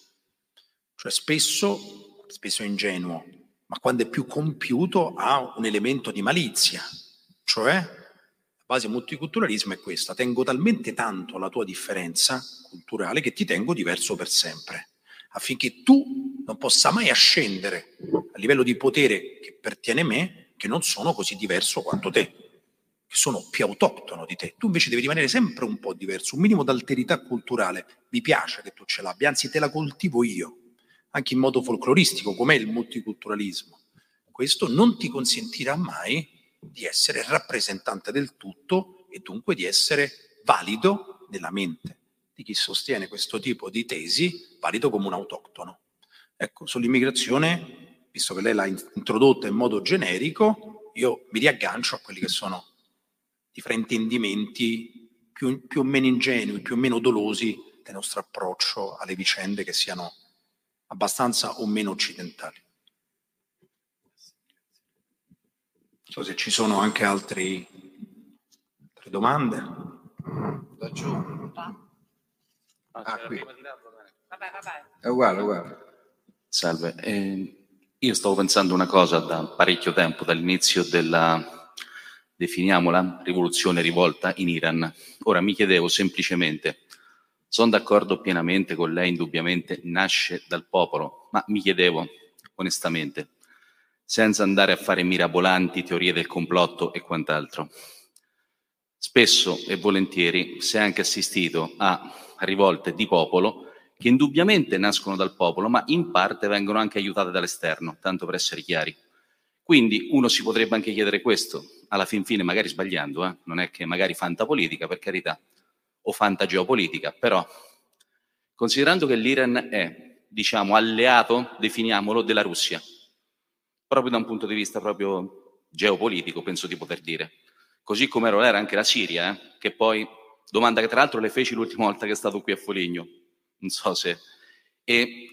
cioè spesso, spesso ingenuo, ma quando è più compiuto ha un elemento di malizia, cioè, la base del multiculturalismo è questa, tengo talmente tanto alla tua differenza culturale che ti tengo diverso per sempre, affinché tu non possa mai ascendere a livello di potere che pertiene a me, che non sono così diverso quanto te, che sono più autoctono di te. Tu invece devi rimanere sempre un po' diverso, un minimo d'alterità culturale. Mi piace che tu ce l'abbia, anzi te la coltivo io, anche in modo folcloristico, com'è il multiculturalismo. Questo non ti consentirà mai di essere rappresentante del tutto e dunque di essere valido nella mente di chi sostiene questo tipo di tesi, valido come un autoctono. Ecco, sull'immigrazione, visto che lei l'ha introdotta in modo generico, io mi riaggancio a quelli che sono i fraintendimenti più, più o meno ingenui, più o meno dolosi del nostro approccio alle vicende che siano abbastanza o meno occidentali. So se ci sono anche altri, altre domande. Laggiù. Ah, qui. Vabbè, vabbè. È uguale, uguale. Salve. Eh, io stavo pensando una cosa da parecchio tempo, dall'inizio della, definiamola, rivoluzione rivolta in Iran. Ora mi chiedevo semplicemente, sono d'accordo pienamente con lei, indubbiamente nasce dal popolo, ma mi chiedevo onestamente, senza andare a fare mirabolanti teorie del complotto e quant'altro. spesso e volentieri si è anche assistito a rivolte di popolo che indubbiamente nascono dal popolo, ma in parte vengono anche aiutate dall'esterno, tanto per essere chiari. Quindi uno si potrebbe anche chiedere questo, alla fin fine, magari sbagliando, eh? non è che magari fantapolitica, per carità, o fantageopolitica, però considerando che l'Iran è, diciamo, alleato, definiamolo, della Russia, proprio da un punto di vista proprio geopolitico, penso di poter dire, così come lo era anche la Siria, eh? che poi, domanda che tra l'altro le feci l'ultima volta che è stato qui a Foligno, non so se... E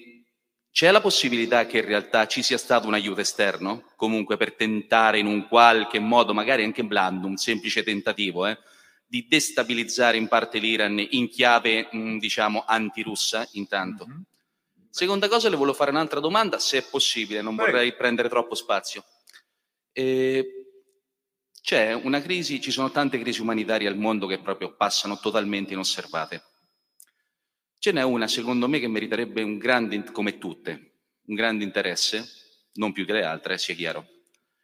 c'è la possibilità che in realtà ci sia stato un aiuto esterno, comunque per tentare in un qualche modo, magari anche blando, un semplice tentativo, eh, di destabilizzare in parte l'Iran in chiave, mh, mm, diciamo, antirussa intanto? Mm-hmm. Seconda cosa, le volevo fare un'altra domanda, se è possibile, non Prego. vorrei prendere troppo spazio. Eh, c'è una crisi, ci sono tante crisi umanitarie al mondo che proprio passano totalmente inosservate. Ce n'è una, secondo me, che meriterebbe un grande, come tutte, un grande interesse, non più che le altre, sia chiaro,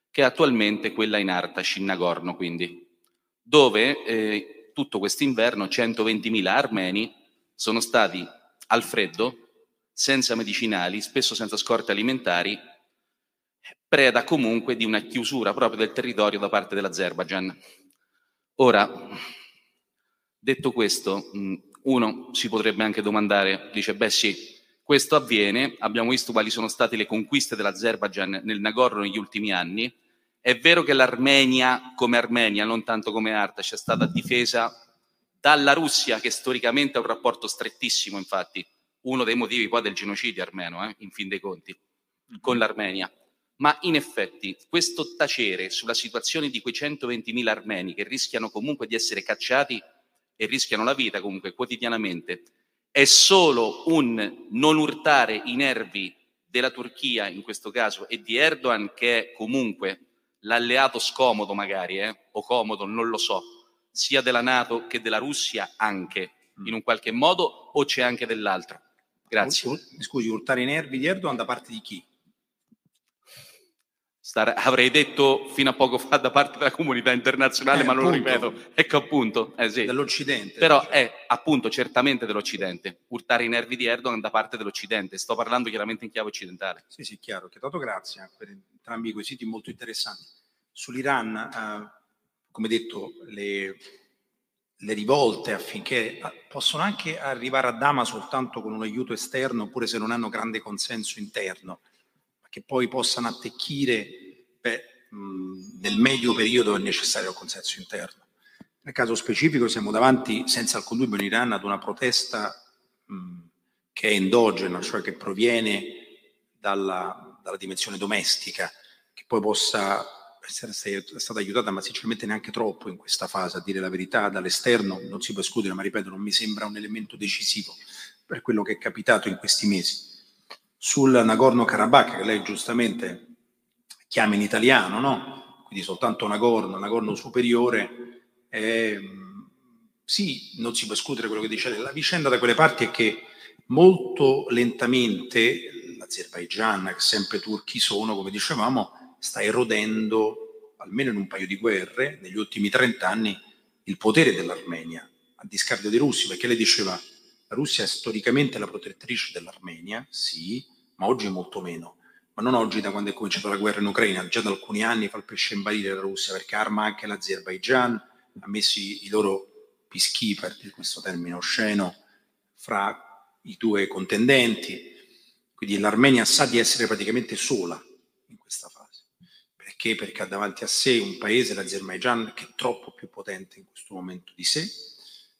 che è attualmente quella in Artash, in Nagorno, quindi, dove eh, tutto quest'inverno 120.000 armeni sono stati al freddo, senza medicinali, spesso senza scorte alimentari, preda comunque di una chiusura proprio del territorio da parte dell'Azerbaijan. Ora, detto questo, uno si potrebbe anche domandare, dice, beh sì, questo avviene, abbiamo visto quali sono state le conquiste dell'Azerbaijan nel Nagorno negli ultimi anni, è vero che l'Armenia, come Armenia, non tanto come Artash, è stata difesa dalla Russia, che storicamente ha un rapporto strettissimo, infatti, uno dei motivi poi del genocidio armeno, eh, in fin dei conti, con l'Armenia. Ma in effetti questo tacere sulla situazione di quei 120.000 armeni che rischiano comunque di essere cacciati e rischiano la vita comunque quotidianamente è solo un non urtare i nervi della Turchia in questo caso e di Erdogan che è comunque l'alleato scomodo magari, eh, o comodo, non lo so, sia della Nato che della Russia anche, in un qualche modo, o c'è anche dell'altro? Grazie. Scusi, urtare i nervi di Erdogan da parte di chi? Stare, avrei detto fino a poco fa da parte della comunità internazionale, eh, ma non lo ripeto. Ecco appunto. Eh, sì. Dell'Occidente. Però diciamo. è appunto certamente dell'Occidente. Urtare i nervi di Erdogan da parte dell'Occidente. Sto parlando chiaramente in chiave occidentale. Sì, sì, chiaro. Che dato grazie per entrambi i quesiti molto interessanti. Sull'Iran, eh, come detto, le, le rivolte affinché eh, possono anche arrivare a Dama soltanto con un aiuto esterno, oppure se non hanno grande consenso interno che poi possano attecchire beh, mh, nel medio periodo è necessario il consenso interno. Nel caso specifico siamo davanti, senza alcun dubbio in Iran, ad una protesta mh, che è endogena, cioè che proviene dalla, dalla dimensione domestica, che poi possa essere stata aiutata, ma sinceramente neanche troppo in questa fase, a dire la verità, dall'esterno non si può escludere, ma ripeto, non mi sembra un elemento decisivo per quello che è capitato in questi mesi sul Nagorno-Karabakh, che lei giustamente chiama in italiano, no? Quindi soltanto Nagorno, Nagorno superiore. Eh, sì, non si può escludere quello che dice. La vicenda da quelle parti è che molto lentamente l'Azerbaigian, che sempre turchi sono, come dicevamo, sta erodendo, almeno in un paio di guerre, negli ultimi 30 anni, il potere dell'Armenia, a discapito dei russi, perché lei diceva la Russia è storicamente la protettrice dell'Armenia, sì, ma oggi molto meno. Ma non oggi da quando è cominciata la guerra in Ucraina, già da alcuni anni fa il pesce imbarire la Russia perché arma anche l'Azerbaigian, ha messo i, loro peacekeeper, di questo termine osceno, fra i due contendenti. Quindi l'Armenia sa di essere praticamente sola in. Perché? Perché ha davanti a sé un paese, l'Azerbaigian, che è troppo più potente in questo momento di sé,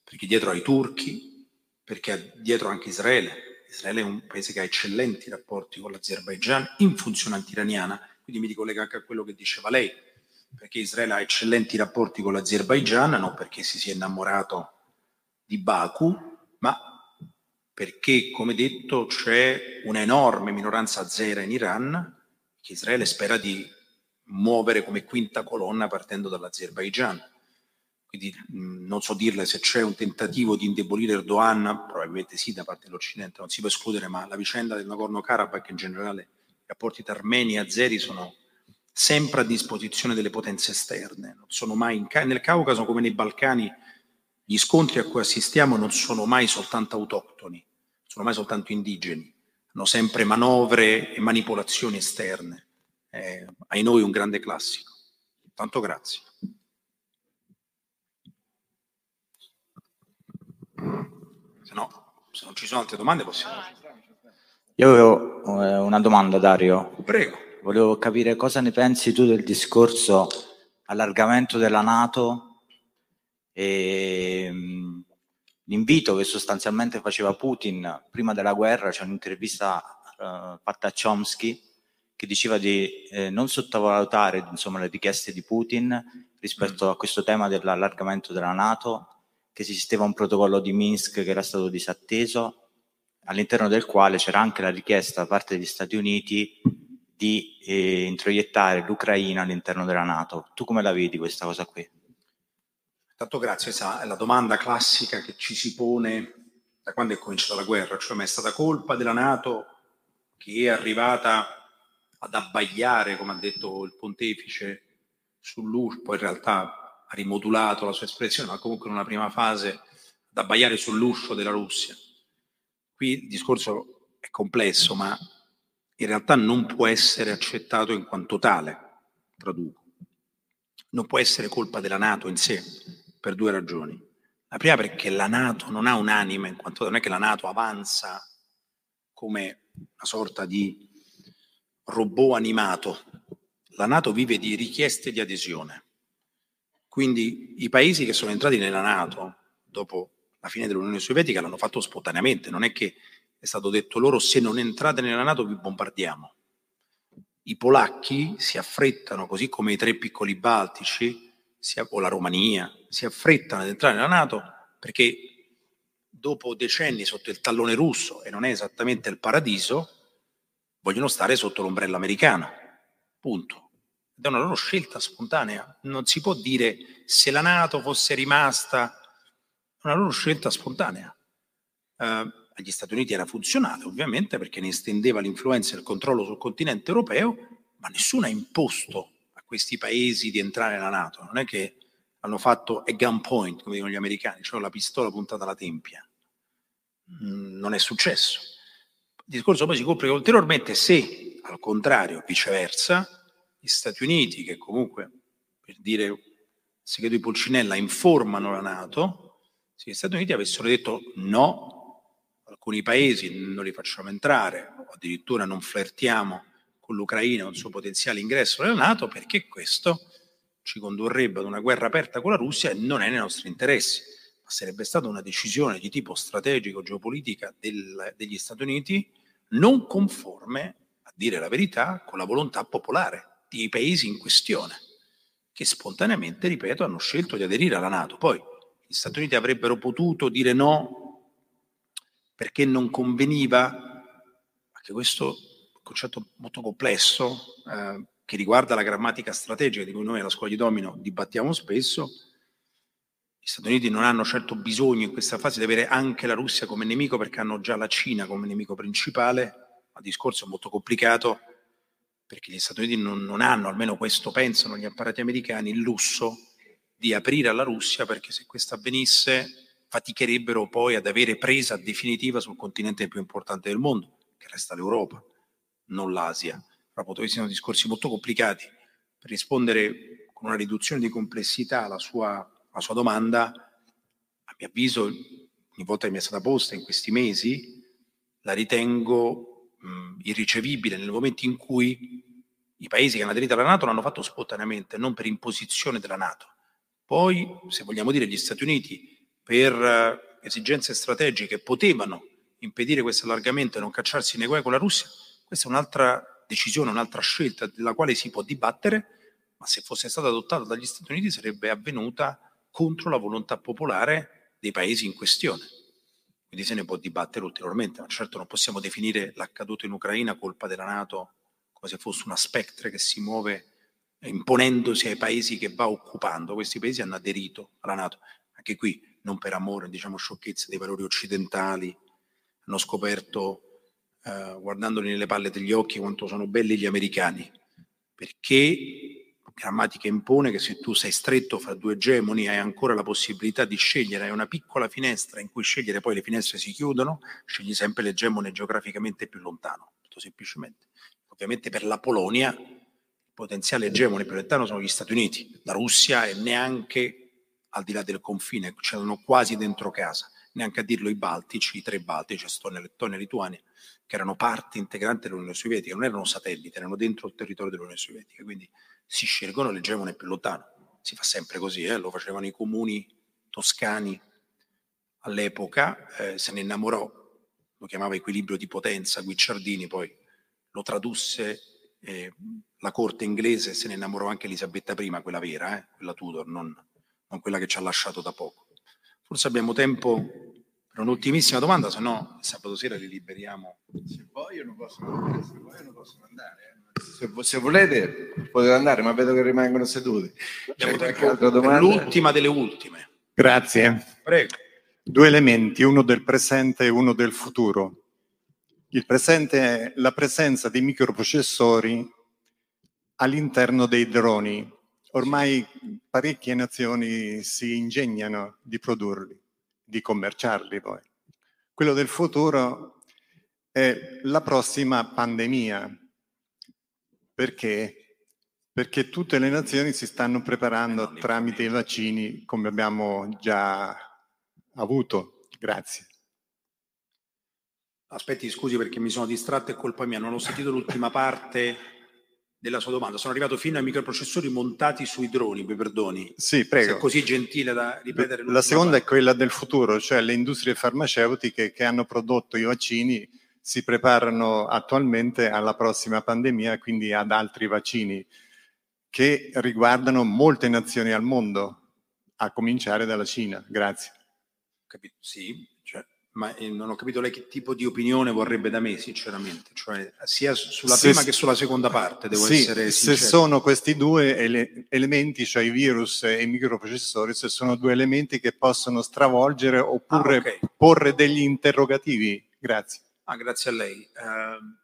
perché dietro ai turchi, perché dietro anche Israele. Israele è un paese che ha eccellenti rapporti con l'Azerbaigian in funzione antiraniana, quindi mi ricollega anche a quello che diceva lei, perché Israele ha eccellenti rapporti con l'Azerbaigian, non perché si sia innamorato di Baku, ma perché, come detto, c'è un'enorme minoranza azera in Iran che Israele spera di muovere come quinta colonna partendo dall'Azerbaigian. Quindi mh, non so dirle se c'è un tentativo di indebolire Erdogan, probabilmente sì da parte dell'Occidente, non si può escludere, ma la vicenda del Nagorno-Karabakh in generale, i rapporti tra armeni e azeri sono sempre a disposizione delle potenze esterne. Non sono mai in, nel Caucaso come nei Balcani gli scontri a cui assistiamo non sono mai soltanto autoctoni, sono mai soltanto indigeni, hanno sempre manovre e manipolazioni esterne. Eh, ai noi un grande classico. Tanto grazie. Se no, se non ci sono altre domande possiamo... Io avevo eh, una domanda, Dario. Prego. Volevo capire cosa ne pensi tu del discorso allargamento della Nato e mm, l'invito che sostanzialmente faceva Putin prima della guerra, c'è un'intervista uh, fatta a Chomsky che diceva di eh, non sottovalutare insomma, le richieste di Putin rispetto a questo tema dell'allargamento della Nato, che esisteva un protocollo di Minsk che era stato disatteso, all'interno del quale c'era anche la richiesta da parte degli Stati Uniti di eh, introiettare l'Ucraina all'interno della Nato. Tu come la vedi questa cosa qui? Tanto grazie, questa è la domanda classica che ci si pone da quando è cominciata la guerra, cioè ma è stata colpa della Nato che è arrivata ad abbagliare, come ha detto il pontefice, sull'URSS, poi in realtà ha rimodulato la sua espressione, ma comunque in una prima fase ad abbaiare sull'uscio della Russia. Qui il discorso è complesso, ma in realtà non può essere accettato in quanto tale, traduco. Non può essere colpa della Nato in sé, per due ragioni. La prima perché la Nato non ha un'anima, in quanto non è che la Nato avanza come una sorta di robot animato. La Nato vive di richieste di adesione. Quindi i paesi che sono entrati nella Nato dopo la fine dell'Unione Sovietica l'hanno fatto spontaneamente, non è che è stato detto loro se non entrate nella Nato vi bombardiamo. I polacchi si affrettano, così come i tre piccoli baltici, o la Romania, si affrettano ad entrare nella Nato perché dopo decenni sotto il tallone russo, e non è esattamente il paradiso, vogliono stare sotto l'ombrello americano. Punto. È una loro scelta spontanea. Non si può dire se la Nato fosse rimasta, è una loro scelta spontanea. Eh, agli Stati Uniti era funzionale, ovviamente, perché ne estendeva l'influenza e il controllo sul continente europeo, ma nessuno ha imposto a questi paesi di entrare nella Nato. Non è che hanno fatto a gunpoint, come dicono gli americani, cioè la pistola puntata alla tempia. Mm, non è successo. Discorso poi si complica ulteriormente se, al contrario, viceversa, gli Stati Uniti, che comunque, per dire il segreto di Pulcinella, informano la Nato, se gli Stati Uniti avessero detto no, alcuni paesi non li facciamo entrare, o addirittura non flirtiamo con l'Ucraina o il suo potenziale ingresso nella Nato, perché questo ci condurrebbe ad una guerra aperta con la Russia e non è nei nostri interessi. Ma sarebbe stata una decisione di tipo strategico, geopolitica del, degli Stati Uniti non conforme, a dire la verità, con la volontà popolare dei paesi in questione, che spontaneamente, ripeto, hanno scelto di aderire alla Nato. Poi gli Stati Uniti avrebbero potuto dire no perché non conveniva, anche questo è un concetto molto complesso, eh, che riguarda la grammatica strategica di cui noi alla scuola di domino dibattiamo spesso, gli Stati Uniti non hanno certo bisogno in questa fase di avere anche la Russia come nemico perché hanno già la Cina come nemico principale, ma il discorso è molto complicato perché gli Stati Uniti non, non hanno, almeno questo pensano gli apparati americani, il lusso di aprire alla Russia perché se questo avvenisse faticherebbero poi ad avere presa definitiva sul continente più importante del mondo, che resta l'Europa, non l'Asia proprio siano discorsi molto complicati. Per rispondere con una riduzione di complessità alla sua, alla sua domanda, a mio avviso, ogni volta che mi è stata posta in questi mesi, la ritengo mh, irricevibile nel momento in cui i paesi che hanno aderito alla Nato l'hanno fatto spontaneamente, non per imposizione della Nato. Poi, se vogliamo dire, gli Stati Uniti, per uh, esigenze strategiche, potevano impedire questo allargamento e non cacciarsi nei guai con la Russia, questa è un'altra decisione, un'altra scelta della quale si può dibattere, ma se fosse stata adottata dagli Stati Uniti sarebbe avvenuta contro la volontà popolare dei paesi in questione. Quindi se ne può dibattere ulteriormente, ma certo non possiamo definire l'accaduto in Ucraina colpa della Nato come se fosse una spectre che si muove imponendosi ai paesi che va occupando. Questi paesi hanno aderito alla Nato, anche qui non per amore, diciamo sciocchezze dei valori occidentali, hanno scoperto eh, guardandoli nelle palle degli occhi quanto sono belli gli americani, perché grammatica impone che se tu sei stretto fra due egemoni hai ancora la possibilità di scegliere, hai una piccola finestra in cui scegliere, poi le finestre si chiudono, scegli sempre l'egemone geograficamente più lontano, molto semplicemente. Ovviamente per la Polonia il potenziale egemone più lontano sono gli Stati Uniti, la Russia è neanche al di là del confine, c'erano quasi dentro casa, neanche a dirlo i Baltici, i tre Baltici, Estonia, Lettonia e Lituania, che erano parte integrante dell'Unione Sovietica, non erano satelliti, erano dentro il territorio dell'Unione Sovietica, quindi si scelgono l'egemone più lontano. Si fa sempre così, eh? lo facevano i comuni toscani all'epoca, eh, se ne innamorò, lo chiamava equilibrio di potenza, Guicciardini poi lo tradusse eh, la corte inglese, se ne innamorò anche Elisabetta I, quella vera, eh? quella Tudor, non, non quella che ci ha lasciato da poco. Forse abbiamo tempo per un'ultimissima domanda, se no sabato sera li liberiamo. Se vogliono possono, se vogliono possono andare. Se, se volete potete andare, ma vedo che rimangono seduti. L'ultima delle ultime. Grazie. Prego. Due elementi, uno del presente e uno del futuro. Il presente è la presenza di microprocessori all'interno dei droni. Ormai parecchie nazioni si ingegnano di produrli, di commerciarli poi. Quello del futuro è la prossima pandemia. Perché? Perché tutte le nazioni si stanno preparando tramite i vaccini come abbiamo già avuto. Grazie. Aspetti, scusi perché mi sono distratto, è colpa mia, non ho sentito l'ultima parte della sua domanda. Sono arrivato fino ai microprocessori montati sui droni, mi perdoni. Sì, Se è prego. così gentile da ripetere La seconda è parte. quella del futuro, cioè le industrie farmaceutiche che hanno prodotto i vaccini si preparano attualmente alla prossima pandemia, quindi ad altri vaccini che riguardano molte nazioni al mondo, a cominciare dalla Cina. Grazie. Capito? Sì, cioè, ma eh, non ho capito lei che tipo di opinione vorrebbe da me, sinceramente. Cioè, sia sulla Se- prima che sulla seconda parte, devo Sì, essere se sincero. sono questi due ele- elementi, cioè i virus e i microprocessori, se sono due elementi che possono stravolgere oppure Ah, ok. porre degli interrogativi. Grazie. Ah, grazie a lei. Ehm,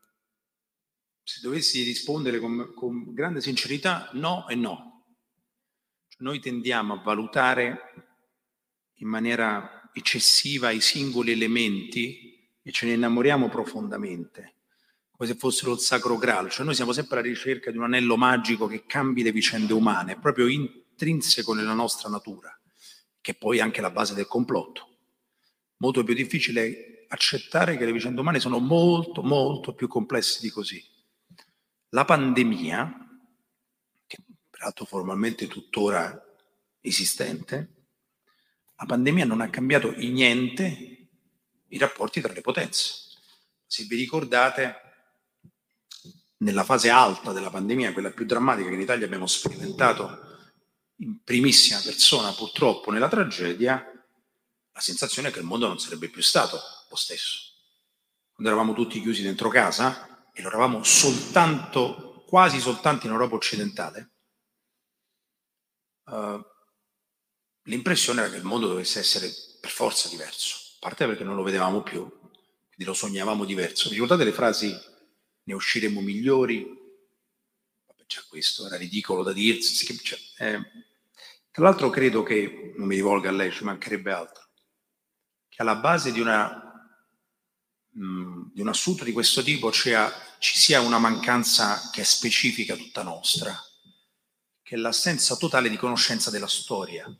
se dovessi rispondere con, con grande sincerità, no e no. Cioè, Noi tendiamo a valutare in maniera eccessiva i singoli elementi e ce ne innamoriamo profondamente, come se fossero il sacro graal. Cioè noi siamo sempre alla ricerca di un anello magico che cambi le vicende umane, proprio intrinseco nella nostra natura, che poi è anche la base del complotto. Molto più difficile accettare che le vicende umane sono molto, molto più complesse di così. La pandemia, che peraltro formalmente tuttora esistente, la pandemia non ha cambiato in niente i rapporti tra le potenze. Se vi ricordate, nella fase alta della pandemia, quella più drammatica che in Italia abbiamo sperimentato in primissima persona, purtroppo, nella tragedia, la sensazione è che il mondo non sarebbe più stato lo stesso. Quando eravamo tutti chiusi dentro casa, e lo eravamo soltanto, quasi soltanto in Europa occidentale, eh, l'impressione era che il mondo dovesse essere per forza diverso, a parte perché non lo vedevamo più, quindi lo sognavamo diverso. Vi ricordate le frasi ne usciremo migliori? Vabbè, già questo era ridicolo da dirsi. cioè, eh, tra l'altro credo che, non mi rivolgo a lei, ci mancherebbe altro, che alla base di, una, di un assunto di questo tipo cia- ci sia una mancanza che è specifica tutta nostra, che è l'assenza totale di conoscenza della storia.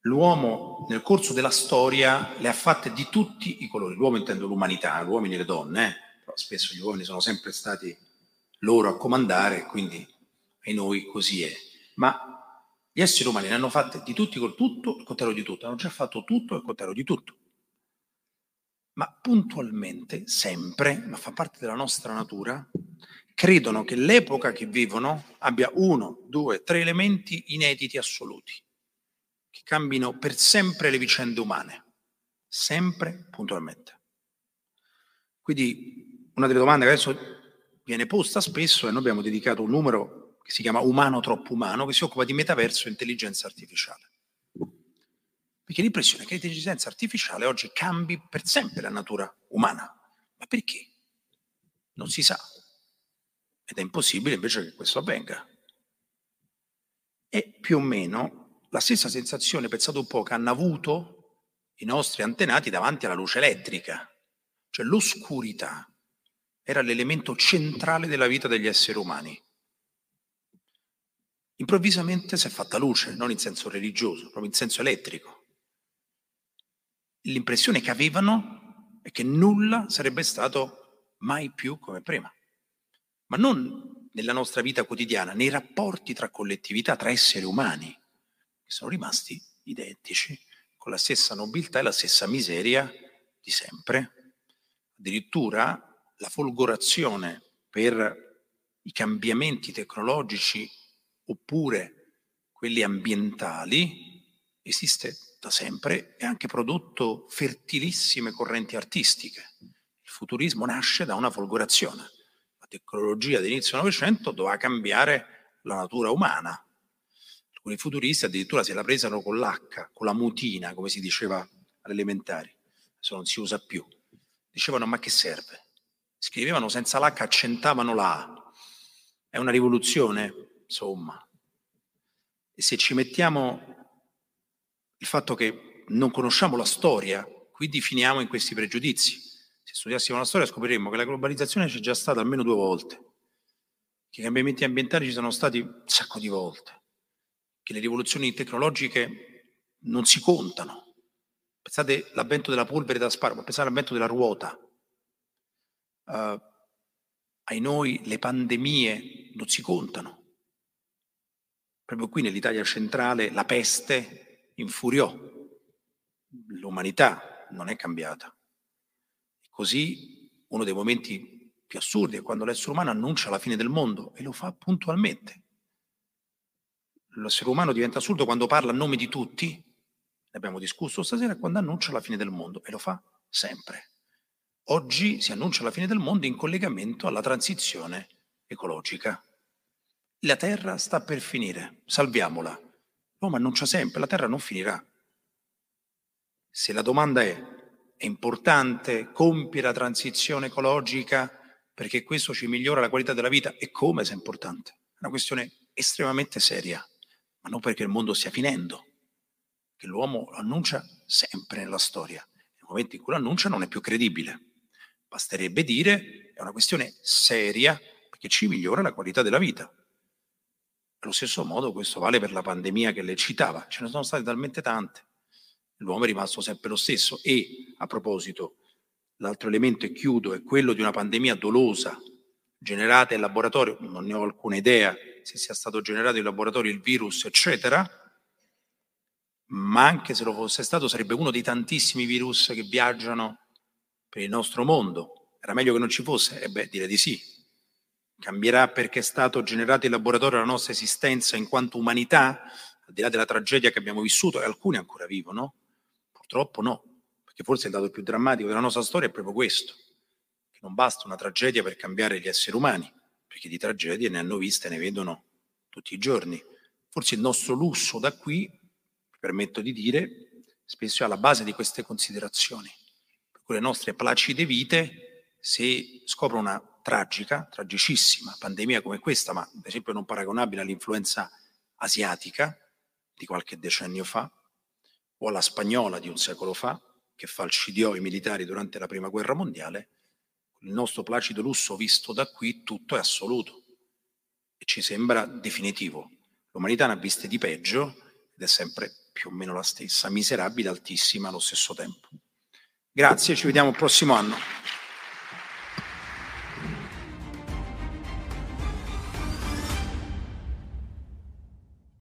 L'uomo nel corso della storia le ha fatte di tutti i colori, l'uomo intendo l'umanità, gli uomini e le donne, eh, però spesso gli uomini sono sempre stati loro a comandare, quindi ai noi così è. Ma gli esseri umani ne hanno fatte di tutti col tutto, il contrario di tutto, hanno già fatto tutto e il contrario di tutto. Ma puntualmente, sempre, ma fa parte della nostra natura, credono che l'epoca che vivono abbia uno, due, tre elementi inediti assoluti, che cambino per sempre le vicende umane, sempre puntualmente. Quindi una delle domande che adesso viene posta spesso e noi abbiamo dedicato un numero che si chiama Umano troppo umano, che si occupa di metaverso e intelligenza artificiale. Perché l'impressione è che l'intelligenza artificiale oggi cambi per sempre la natura umana. Ma perché? Non si sa. Ed è impossibile invece che questo avvenga. E più o meno la stessa sensazione, pensate un po', che hanno avuto i nostri antenati davanti alla luce elettrica, cioè l'oscurità era l'elemento centrale della vita degli esseri umani. Improvvisamente si è fatta luce, non in senso religioso, proprio in senso elettrico. L'impressione che avevano è che nulla sarebbe stato mai più come prima. Ma non nella nostra vita quotidiana, nei rapporti tra collettività, tra esseri umani, che sono rimasti identici, con la stessa nobiltà e la stessa miseria di sempre. Addirittura la folgorazione per i cambiamenti tecnologici oppure quelli ambientali esiste da sempre e anche prodotto fertilissime correnti artistiche. Il futurismo nasce da una folgorazione. La tecnologia dell'inizio del Novecento doveva cambiare la natura umana. Alcuni futuristi addirittura se la presero con l'H, con la mutina, come si diceva all'elementare. Adesso non si usa più. Dicevano ma che serve? Scrivevano senza l'H, accentavano la A. È una rivoluzione, insomma. E se ci mettiamo il fatto che non conosciamo la storia, quindi finiamo in questi pregiudizi. Se studiassimo la storia scopriremmo che la globalizzazione c'è già stata almeno due volte, che i cambiamenti ambientali ci sono stati un sacco di volte, che le rivoluzioni tecnologiche non si contano. Pensate all'avvento della polvere da sparo, pensate all'avvento della ruota, uh, ai noi le pandemie non si contano. Proprio qui nell'Italia centrale la peste infuriò, l'umanità non è cambiata. Così uno dei momenti più assurdi è quando l'essere umano annuncia la fine del mondo e lo fa puntualmente. L'essere umano diventa assurdo quando parla a nome di tutti, ne abbiamo discusso stasera, quando annuncia la fine del mondo e lo fa sempre. Oggi si annuncia la fine del mondo in collegamento alla transizione ecologica. La Terra sta per finire, salviamola. L'uomo annuncia sempre, la Terra non finirà. Se la domanda è, è importante compiere la transizione ecologica perché questo ci migliora la qualità della vita? E come se è importante? È una questione estremamente seria, ma non perché il mondo stia finendo, che l'uomo annuncia sempre nella storia. Nel momento in cui lo annuncia non è più credibile. Basterebbe dire è una questione seria perché ci migliora la qualità della vita. Allo stesso modo questo vale per la pandemia che lei citava, ce ne sono state talmente tante, l'uomo è rimasto sempre lo stesso e a proposito, l'altro elemento e chiudo è quello di una pandemia dolosa generata in laboratorio, non ne ho alcuna idea se sia stato generato in laboratorio il virus eccetera, ma anche se lo fosse stato sarebbe uno dei tantissimi virus che viaggiano per il nostro mondo. Era meglio che non ci fosse? E beh, direi di sì. Cambierà perché è stato generato in laboratorio la nostra esistenza in quanto umanità, al di là della tragedia che abbiamo vissuto, e alcuni ancora vivono? Purtroppo no, perché forse il dato più drammatico della nostra storia è proprio questo, che non basta una tragedia per cambiare gli esseri umani, perché di tragedie ne hanno viste, ne vedono tutti i giorni. Forse il nostro lusso da qui, mi permetto di dire, spesso è alla base di queste considerazioni con le nostre placide vite, se scopre una tragica, tragicissima pandemia come questa, ma ad esempio non paragonabile all'influenza asiatica di qualche decennio fa, o alla spagnola di un secolo fa, che falcidiò i militari durante la prima guerra mondiale, il nostro placido lusso visto da qui tutto è assoluto e ci sembra definitivo. L'umanità ne ha viste di peggio ed è sempre più o meno la stessa, miserabile, altissima allo stesso tempo. Grazie, ci vediamo il prossimo anno.